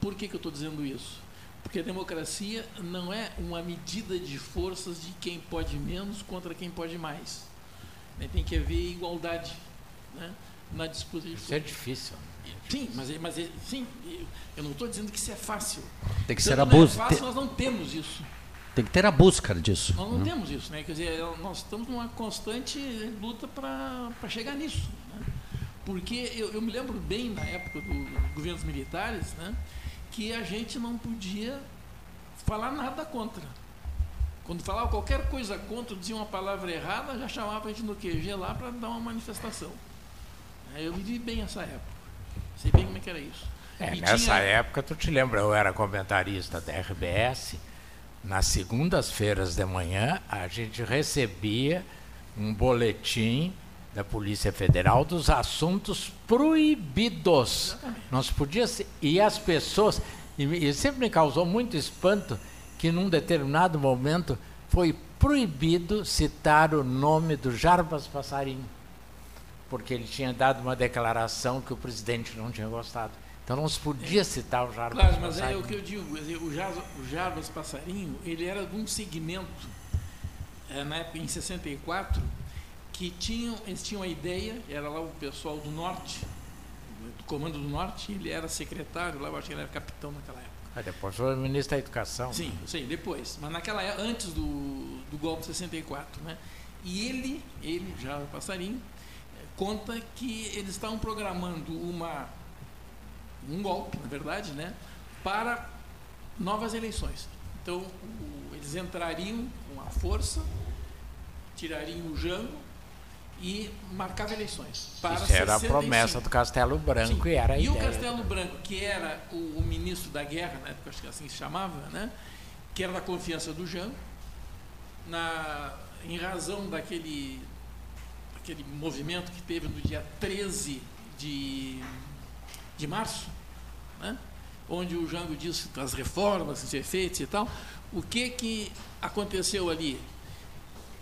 Por que, que eu estou dizendo isso? Porque a democracia não é uma medida de forças de quem pode menos contra quem pode mais. Né, Tem que haver igualdade né, na disputa de Isso é forças. difícil. Sim, mas, é- mas é- sim, eu não estou dizendo que isso é fácil. Tem que Tanto ser a não é busca. fácil, Tem- nós não temos isso. Tem que ter a busca disso. Nós não né? temos isso, né? Quer dizer, nós estamos numa constante luta para chegar nisso. Né? Porque eu, eu me lembro bem na época dos governos militares, né? Que a gente não podia falar nada contra. Quando falava qualquer coisa contra, dizia uma palavra errada, já chamava a gente no QG lá para dar uma manifestação. É, Eu vivi bem essa época. Sei bem como é que era isso. É, nessa tinha- época, tu te lembra, eu era comentarista da RBS. Nas segundas-feiras de manhã, a gente recebia um boletim da Polícia Federal dos assuntos proibidos. Podia ser, e as pessoas e, e sempre me causou muito espanto que num determinado momento foi proibido citar o nome do Jarbas Passarinho porque ele tinha dado uma declaração que o presidente não tinha gostado. Então não se podia citar o Jarbas Claro, mas é Passarinho. o que eu digo, o Jarbas, o Jarbas Passarinho, ele era de um segmento, eh, na época, em 64, que tinham, eles tinham a ideia, era lá o pessoal do Norte, do Comando do Norte, ele era secretário lá, eu acho que ele era capitão naquela época. Aí depois foi ministro da Educação. Sim, sim, depois. Mas naquela época, antes do, do golpe de 64, né? E ele, ele, já o passarinho, eh, conta que eles estavam programando uma um golpe, na verdade, né? Para novas eleições. Então, o- eles entrariam com a força, tirariam o Jango e marcavam eleições. Para Isso era a 65. promessa do Castelo Branco Sim. e era a E o ideia. Castelo Branco, que era o, o ministro da guerra, na época, acho que assim se chamava, né? que era da confiança do Jango, na, em razão daquele, daquele movimento que teve no dia 13 de, de março, né? onde o Jango disse as reformas que ser feitas e tal, o que, que aconteceu ali?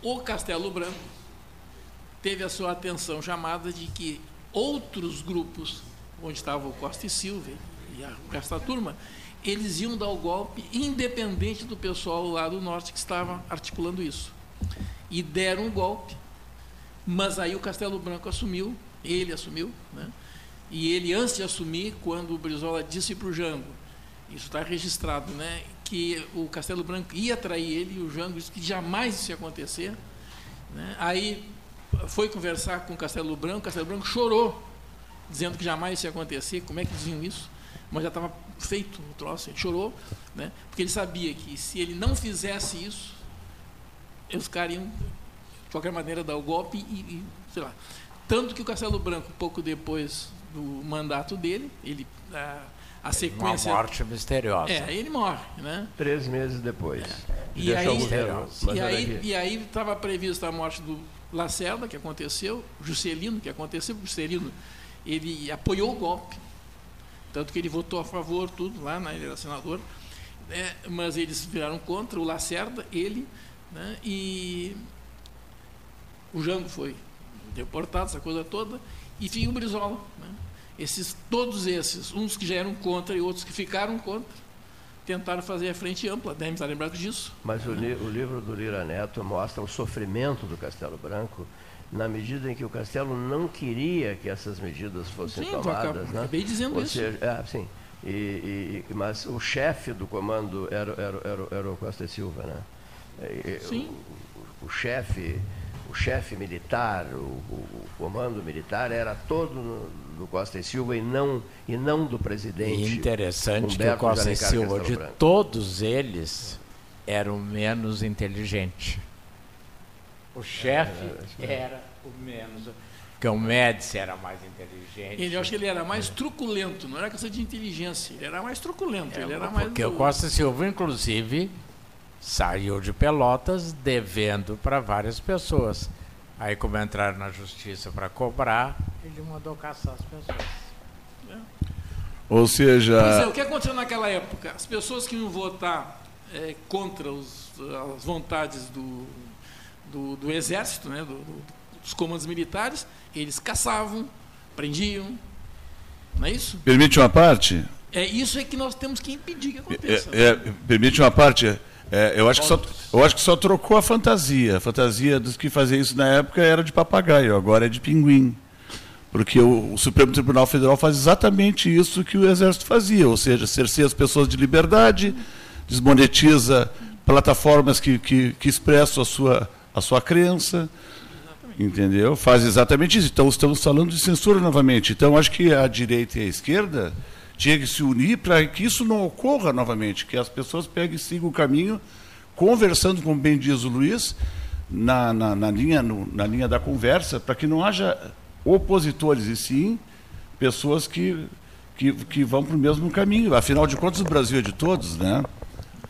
O Castelo Branco teve a sua atenção chamada de que outros grupos, onde estava o Costa e Silva e a, da turma, eles iam dar o golpe independente do pessoal lá do norte que estava articulando isso. E deram o golpe, mas aí o Castelo Branco assumiu, ele assumiu, né? e ele, antes de assumir, quando o Brizola disse para o Jango, isso está registrado, né, que o Castelo Branco ia trair ele, e o Jango disse que jamais isso ia acontecer. Né? Aí foi conversar com o Castelo Branco, o Castelo Branco chorou, dizendo que jamais isso ia acontecer, como é que diziam isso? Mas já estava feito o troço, ele chorou, né? porque ele sabia que se ele não fizesse isso, os caras iam, de qualquer maneira, dar o golpe e, e sei lá. Tanto que o Castelo Branco, pouco depois do mandato dele, ele a, a sequência. Uma morte misteriosa. É, ele morre, né? Três meses depois. E Deixa aí, e aí, e aí estava prevista a morte do Lacerda, que aconteceu, Juscelino, que aconteceu, Juscelino, ele apoiou o golpe, tanto que ele votou a favor, tudo lá, né, ele era senador, né, mas eles viraram contra, o Lacerda, ele, né, e o Jango foi deportado, essa coisa toda, e tinha o Brizola. Né, esses, todos esses, uns que já eram contra e outros que ficaram contra, tentaram fazer a frente ampla, devem estar lembrados disso. Mas o, li- o livro do Lira Neto mostra o sofrimento do Castelo Branco na medida em que o Castelo não queria que essas medidas fossem Sim, tomadas. acabo- né? acabei dizendo Ou isso. seja, é, sim. E, e- mas o chefe do comando era, era, era, era o Costa Silva, né? E- Sim. O, o chefe, o chefe militar, o, o- o comando militar era todo no- do Costa e Silva e não, e não do presidente. E interessante que o Humberto Costa e Silva, Castelo de Branco. todos eles, era o menos inteligente. O chefe É, era o menos. Porque o Médici era mais inteligente. Ele, eu acho que ele era mais truculento, não era questão de inteligência, ele era mais truculento, ele era mais. É, Porque o do- Costa e Silva, inclusive, saiu de Pelotas devendo para várias pessoas. Aí, como entraram na justiça para cobrar, ele mandou caçar as pessoas. Ou seja. Pois é, o que aconteceu naquela época? As pessoas que iam votar eh, contra os- as vontades do, do, do exército, né, do- do- dos comandos militares, eles caçavam, prendiam. Não é isso? Permite uma parte? É isso é que nós temos que impedir que aconteça. É, é, permite uma parte? É, eu, acho que só, eu acho que só trocou a fantasia. A fantasia dos que faziam isso na época era de papagaio, agora é de pinguim. Porque o, o Supremo Tribunal Federal faz exatamente isso que o Exército fazia, ou seja, cerceia as pessoas de liberdade, desmonetiza plataformas que, que, que expressam a sua, a sua crença. Entendeu? Faz exatamente isso. Então, estamos falando de censura novamente. Então, acho que a direita e a esquerda tinha que se unir para que isso não ocorra novamente, que as pessoas peguem e sigam o caminho, conversando, como bem diz o Luiz, na, na, na linha, no, na linha da conversa, para que não haja opositores, e sim pessoas que, que, que vão para o mesmo caminho. Afinal de contas, o Brasil é de todos, né?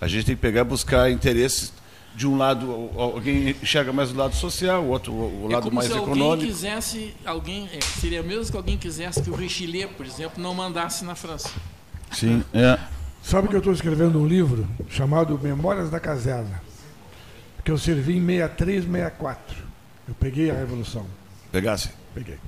A gente tem que pegar buscar interesses de um lado, alguém enxerga mais o lado social, o outro o é lado como mais se econômico. alguém quisesse, alguém, é, seria mesmo que alguém quisesse que o Richelieu, por exemplo, não mandasse na França. Sim, é. Sabe que eu estou escrevendo um livro chamado Memórias da Caserna, que eu servi em 63, 64. Eu peguei a Revolução. Pegasse? Peguei.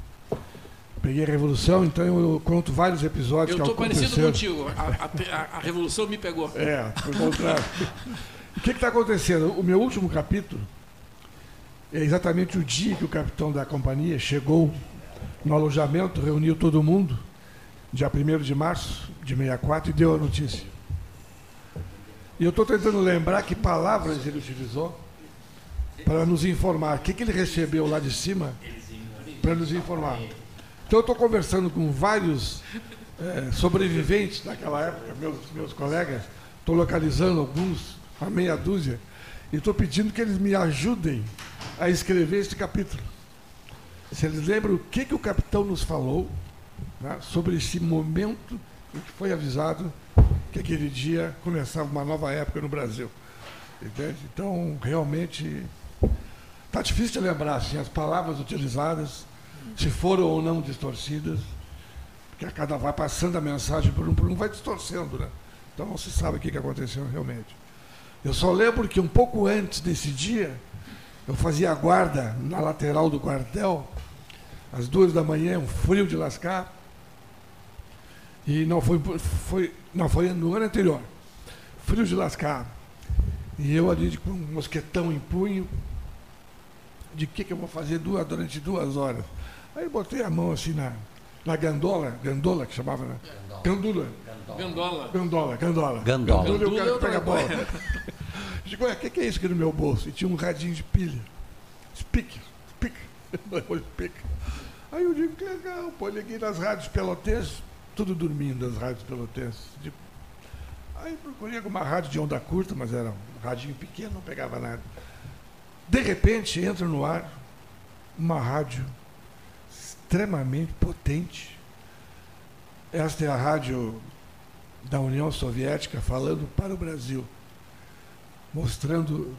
Peguei a Revolução, então eu conto vários episódios Eu que estou parecido contigo. A, a- a revolução me pegou. É, por contrário. O que está acontecendo? O meu último capítulo é exatamente o dia que o capitão da companhia chegou no alojamento, reuniu todo mundo, dia 1 de março de 64, e deu a notícia. E eu estou tentando lembrar que palavras ele utilizou para nos informar. O que, que ele recebeu lá de cima para nos informar. Então eu estou conversando com vários eh, sobreviventes daquela época, meus, meus colegas, estou localizando alguns, uma meia dúzia, e estou pedindo que eles me ajudem a escrever este capítulo. Se eles lembram o que, que o capitão nos falou né, sobre esse momento em que foi avisado que aquele dia começava uma nova época no Brasil. Entende? Então, realmente, está difícil de lembrar assim, as palavras utilizadas, se foram ou não distorcidas, porque a cada vai passando a mensagem por um por um, vai distorcendo, né? Então não se sabe o que aconteceu realmente. Eu só lembro que um pouco antes desse dia, eu fazia a guarda na lateral do quartel, às duas da manhã, um frio de lascar, e não foi, foi, não foi no ano anterior, frio de lascar. E eu ali com um mosquetão em punho, de que, que eu vou fazer duas, durante duas horas. Aí botei a mão assim na, na gandola, gandola que chamava, né? Gandula. Gandola. Gandola, gandola. Gandola. Gandula é o Gandula cara que pega a bola. Digo, ué, o que, que é isso aqui no meu bolso? E tinha um radinho de pilha. Speak, speak. speak. Aí eu digo, que legal, pô, liguei nas rádios pelotenses, tudo dormindo as rádios pelotenses. Digo, Aí procurei alguma rádio de onda curta, mas era um radinho pequeno, não pegava nada. De repente entra no ar uma rádio extremamente potente. Esta é a rádio da União Soviética falando para o Brasil, mostrando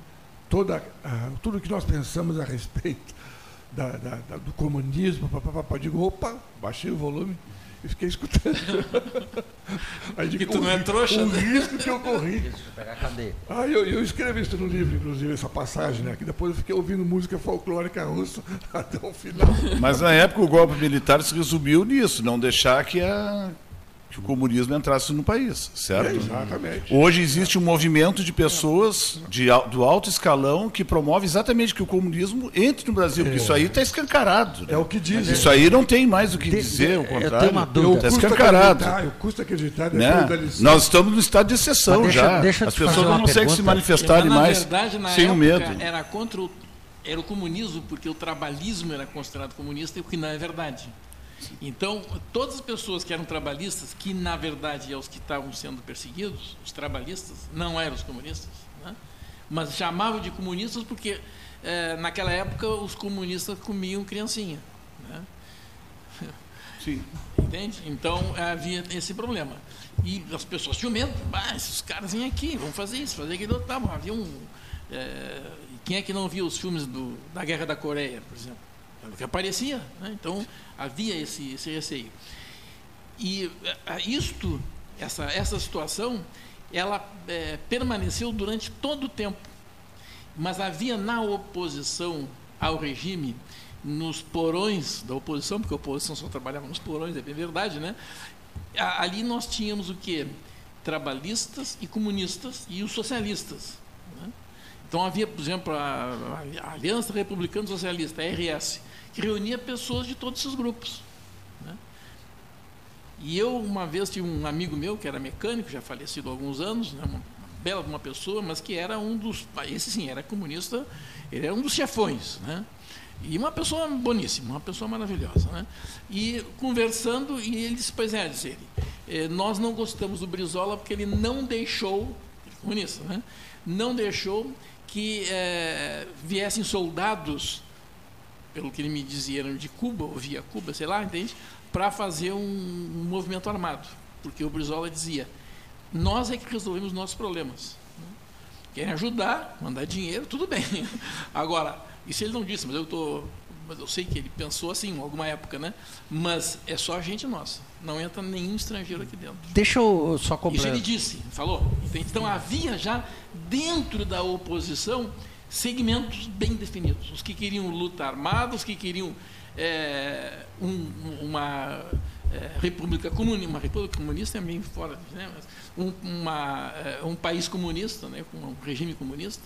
toda, a- tudo o que nós pensamos a respeito da- da- da- do comunismo. Papapá. Digo, opa, baixei o volume e fiquei escutando. Aí digo, Que tu não é trouxa, O né? risco que eu corri. Ah, eu, eu escrevi isso no livro, inclusive, essa passagem, né? Que depois eu fiquei ouvindo música folclórica russa até o final. Mas na época o golpe militar se resumiu nisso, não deixar que, a, que o comunismo entrasse no país, certo? É, exatamente. Hoje existe um movimento de pessoas de, do alto escalão que promove exatamente que o comunismo entre no Brasil, porque isso aí está escancarado. É o que dizem. Isso aí não tem mais o que dizer, o eu tenho contrário. uma dúvida. Está escancarado. acreditar, eu custa acreditar Né? Nós estamos no estado de exceção deixa- já. deixa As pessoas não conseguem se manifestarem Mas, mais verdade, na sem o época, medo. era contra o, era o comunismo, porque o trabalhismo era considerado comunista, o que não é verdade. Então, todas as pessoas que eram trabalhistas, que na verdade é os que estavam sendo perseguidos, os trabalhistas, não eram os comunistas, né? mas chamavam de comunistas porque eh, naquela época os comunistas comiam criancinha. Né? Sim. Entende? Então havia esse problema. E as pessoas tinham medo. Ah, esses caras vêm aqui, vão fazer isso, fazer aquilo. Tá, havia um. é, quem é que não viu os filmes do, da Guerra da Coreia, por exemplo? Que aparecia. Né? Então havia esse, esse receio. E é, isto, essa, essa situação, ela é, permaneceu durante todo o tempo. Mas havia na oposição ao regime, nos porões da oposição, porque a oposição só trabalhava nos porões, é bem verdade, né? Ali nós tínhamos o quê? Trabalhistas e comunistas e os socialistas. né? Então havia, por exemplo, a, a Aliança Republicana Socialista, a RS, que reunia pessoas de todos esses grupos. né? E eu, uma vez, tive um amigo meu, que era mecânico, já falecido há alguns anos, né, uma bela uma pessoa, mas que era um dos. Esse sim, era comunista, ele era um dos chefões. Né? E uma pessoa boníssima, uma pessoa maravilhosa. Né? E conversando, e ele disse: Pois é, ele, eh, nós não gostamos do Brizola porque ele não deixou, comunista, né? não deixou que eh, viessem soldados, pelo que ele me dizia, eram de Cuba, ou via Cuba, sei lá, entende? Para fazer um, um movimento armado. Porque o Brizola dizia, nós é que resolvemos nossos problemas. Querem ajudar, mandar dinheiro, tudo bem. Agora, isso ele não disse, mas eu tô, mas eu sei que ele pensou assim em alguma época, né? Mas é só a gente nossa, não entra nenhum estrangeiro aqui dentro. Deixa eu só Isso completar. ele disse, falou. Então havia já dentro da oposição segmentos bem definidos. Os que queriam luta armada, os que queriam é, um- uma é, república comunista, uma república comunista é meio fora, né? Mas um, uma, é, um país comunista, né? com um regime comunista.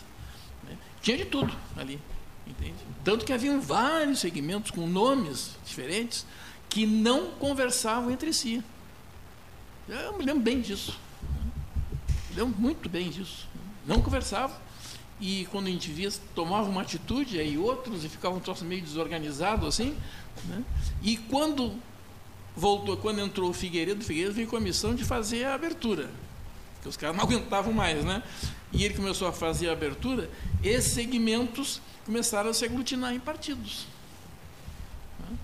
né? Tinha de tudo ali. Entende? Tanto que haviam vários segmentos com nomes diferentes que não conversavam entre si. Eu me lembro bem disso. Me lembro muito bem disso. Não conversavam. E quando a gente via, tomava uma atitude, aí outros, e ficava um troço meio desorganizado assim. Né? E quando voltou, quando entrou o Figueiredo, o Figueiredo veio com a missão de fazer a abertura. Porque os caras não aguentavam mais, né? E ele começou a fazer a abertura, esses segmentos começaram a se aglutinar em partidos. né?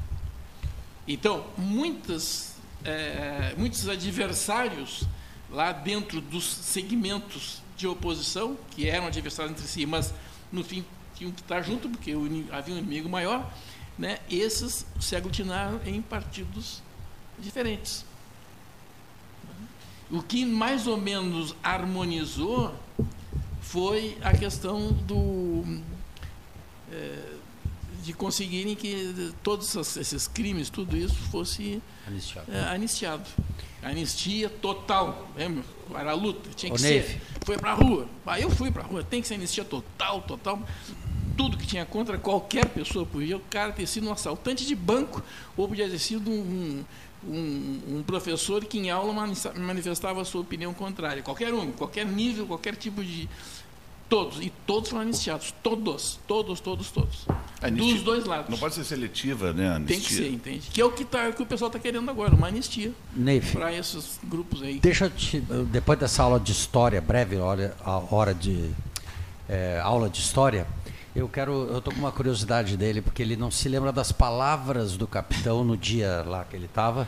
Então, muitas, eh, muitos adversários lá dentro dos segmentos de oposição, que eram adversários entre si, mas no fim tinham que estar junto, porque havia um inimigo maior, né? esses se aglutinaram em partidos diferentes. O que mais ou menos harmonizou foi a questão do eh, de conseguirem que todos esses- crimes, tudo isso fosse Anistiado. eh, anistiado. Anistia total, lembra? Era a luta, tinha que Ô, ser. Neif. Foi para a rua. Ah, eu fui para a rua, tem que ser anistia total, total. Tudo que tinha contra qualquer pessoa. Podia o cara ter sido um assaltante de banco ou podia ter sido um, um, um professor que em aula mani- manifestava a sua opinião contrária. Qualquer um, qualquer nível, qualquer tipo de. Todos. E todos foram anistiados. Todos. Todos, todos, todos. Anistia- Dos dois lados. Não pode ser seletiva, né? a Tem que anistia. ser, entende? Que é o que, tá, que o pessoal está querendo agora, uma anistia. Para esses grupos aí. Deixa eu te, depois dessa aula de história, breve hora, a hora de é, aula de história, eu quero, eu tô com uma curiosidade dele porque ele não se lembra das palavras do capitão no dia lá que ele estava,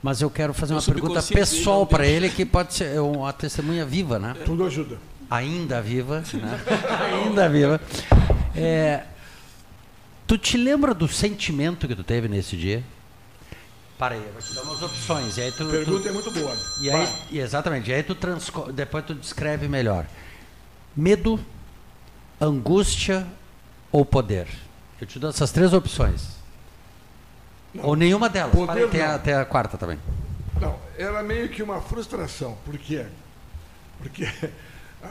mas eu quero fazer uma pergunta pessoal para ele que pode ser uma testemunha viva, né? Tudo ajuda. Ainda viva, né? Ainda viva. É, tu te lembra do sentimento que tu teve nesse dia? Para aí, eu vou te dar umas opções. E aí tu, pergunta tu- é muito boa. E aí, e exatamente. E aí tu transco- depois tu descreve melhor. Medo, angústia ou poder? Eu te dou essas três opções. Ou nenhuma delas. Poder aí, tem, a, não. tem a quarta também. Não, era meio que uma frustração. Por quê? Porque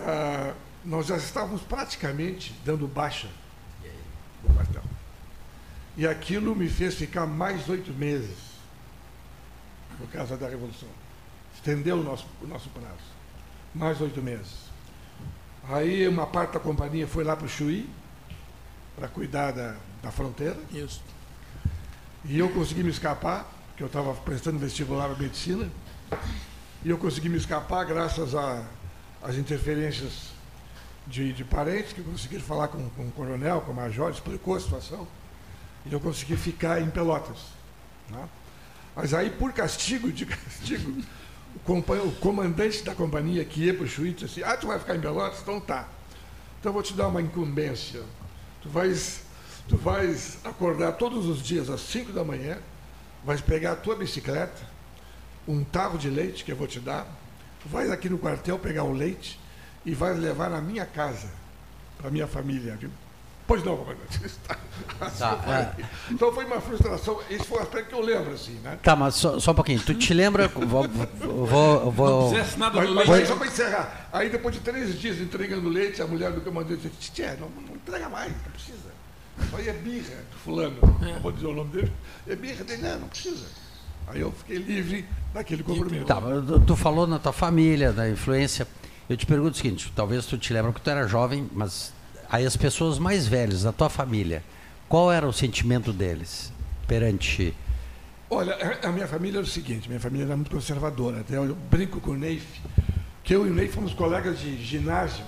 ah, nós já estávamos praticamente dando baixa no quartel. E aquilo me fez ficar mais oito meses por causa da Revolução. Estendeu o nosso, o nosso prazo. Mais oito meses. Aí uma parte da companhia foi lá para o Chuí, para cuidar da, da fronteira. Isso. E eu consegui me escapar, porque eu estava prestando vestibular para medicina. E eu consegui me escapar graças a- às interferências de, de parentes que conseguiram falar com, com o coronel, com o major, explicou a situação. E eu consegui ficar em Pelotas. né? Mas aí, por castigo, de castigo, o comandante da companhia que ia para o Chuí disse assim, ah, tu vai ficar em Pelotas? Então tá. Então eu vou te dar uma incumbência. Tu vais, tu vais acordar todos os dias às 5 da manhã, vais pegar a tua bicicleta, um tarro de leite que eu vou te dar, tu vais aqui no quartel pegar o leite e vais levar na minha casa, para minha família. Digo, Pois não, comandante. Tá, falei. Então foi uma frustração. Esse foi o aspecto que eu lembro, assim, né? Tá, mas só, só um pouquinho. Tu te lembra. Vou, vou, vou, vou- Mas, mas aí, só para encerrar. Aí depois de três dias entregando leite, a mulher do comandante disse, Tchê, não, não entrega mais, não precisa. Isso aí é birra do fulano. Não vou dizer o nome dele. É birra dele, não, não precisa. Aí eu fiquei livre daquele compromisso. Tá, tu- tu falou na tua família, da influência. Eu te pergunto o seguinte: talvez tu te lembra que tu era jovem, mas aí as pessoas mais velhas da tua família, qual era o sentimento deles perante Olha, a- minha família é o seguinte, minha família era muito conservadora. Até eu brinco com o Neif, que eu e o Neif fomos colegas de ginásio.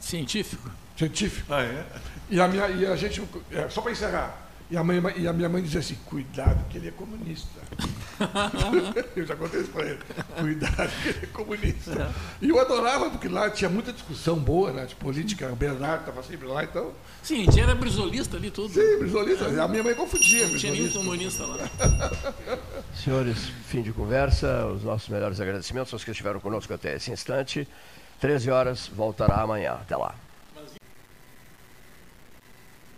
Científico. Científico. Ah, é? E a, minha, e a gente, é, só para encerrar, e a, mãe, e a minha mãe dizia assim, cuidado que ele é comunista. eu já contei isso para ele. Cuidado que ele é comunista. E eu adorava, porque lá tinha muita discussão boa, né, de política. O Bernardo estava sempre lá, então... Sim, a gente era brisolista ali tudo. Sim, brisolista. A minha mãe confundia Não tinha nenhum comunista lá. Senhores, fim de conversa. Os nossos melhores agradecimentos aos que estiveram conosco até esse instante. 13 horas, voltará amanhã. Até lá.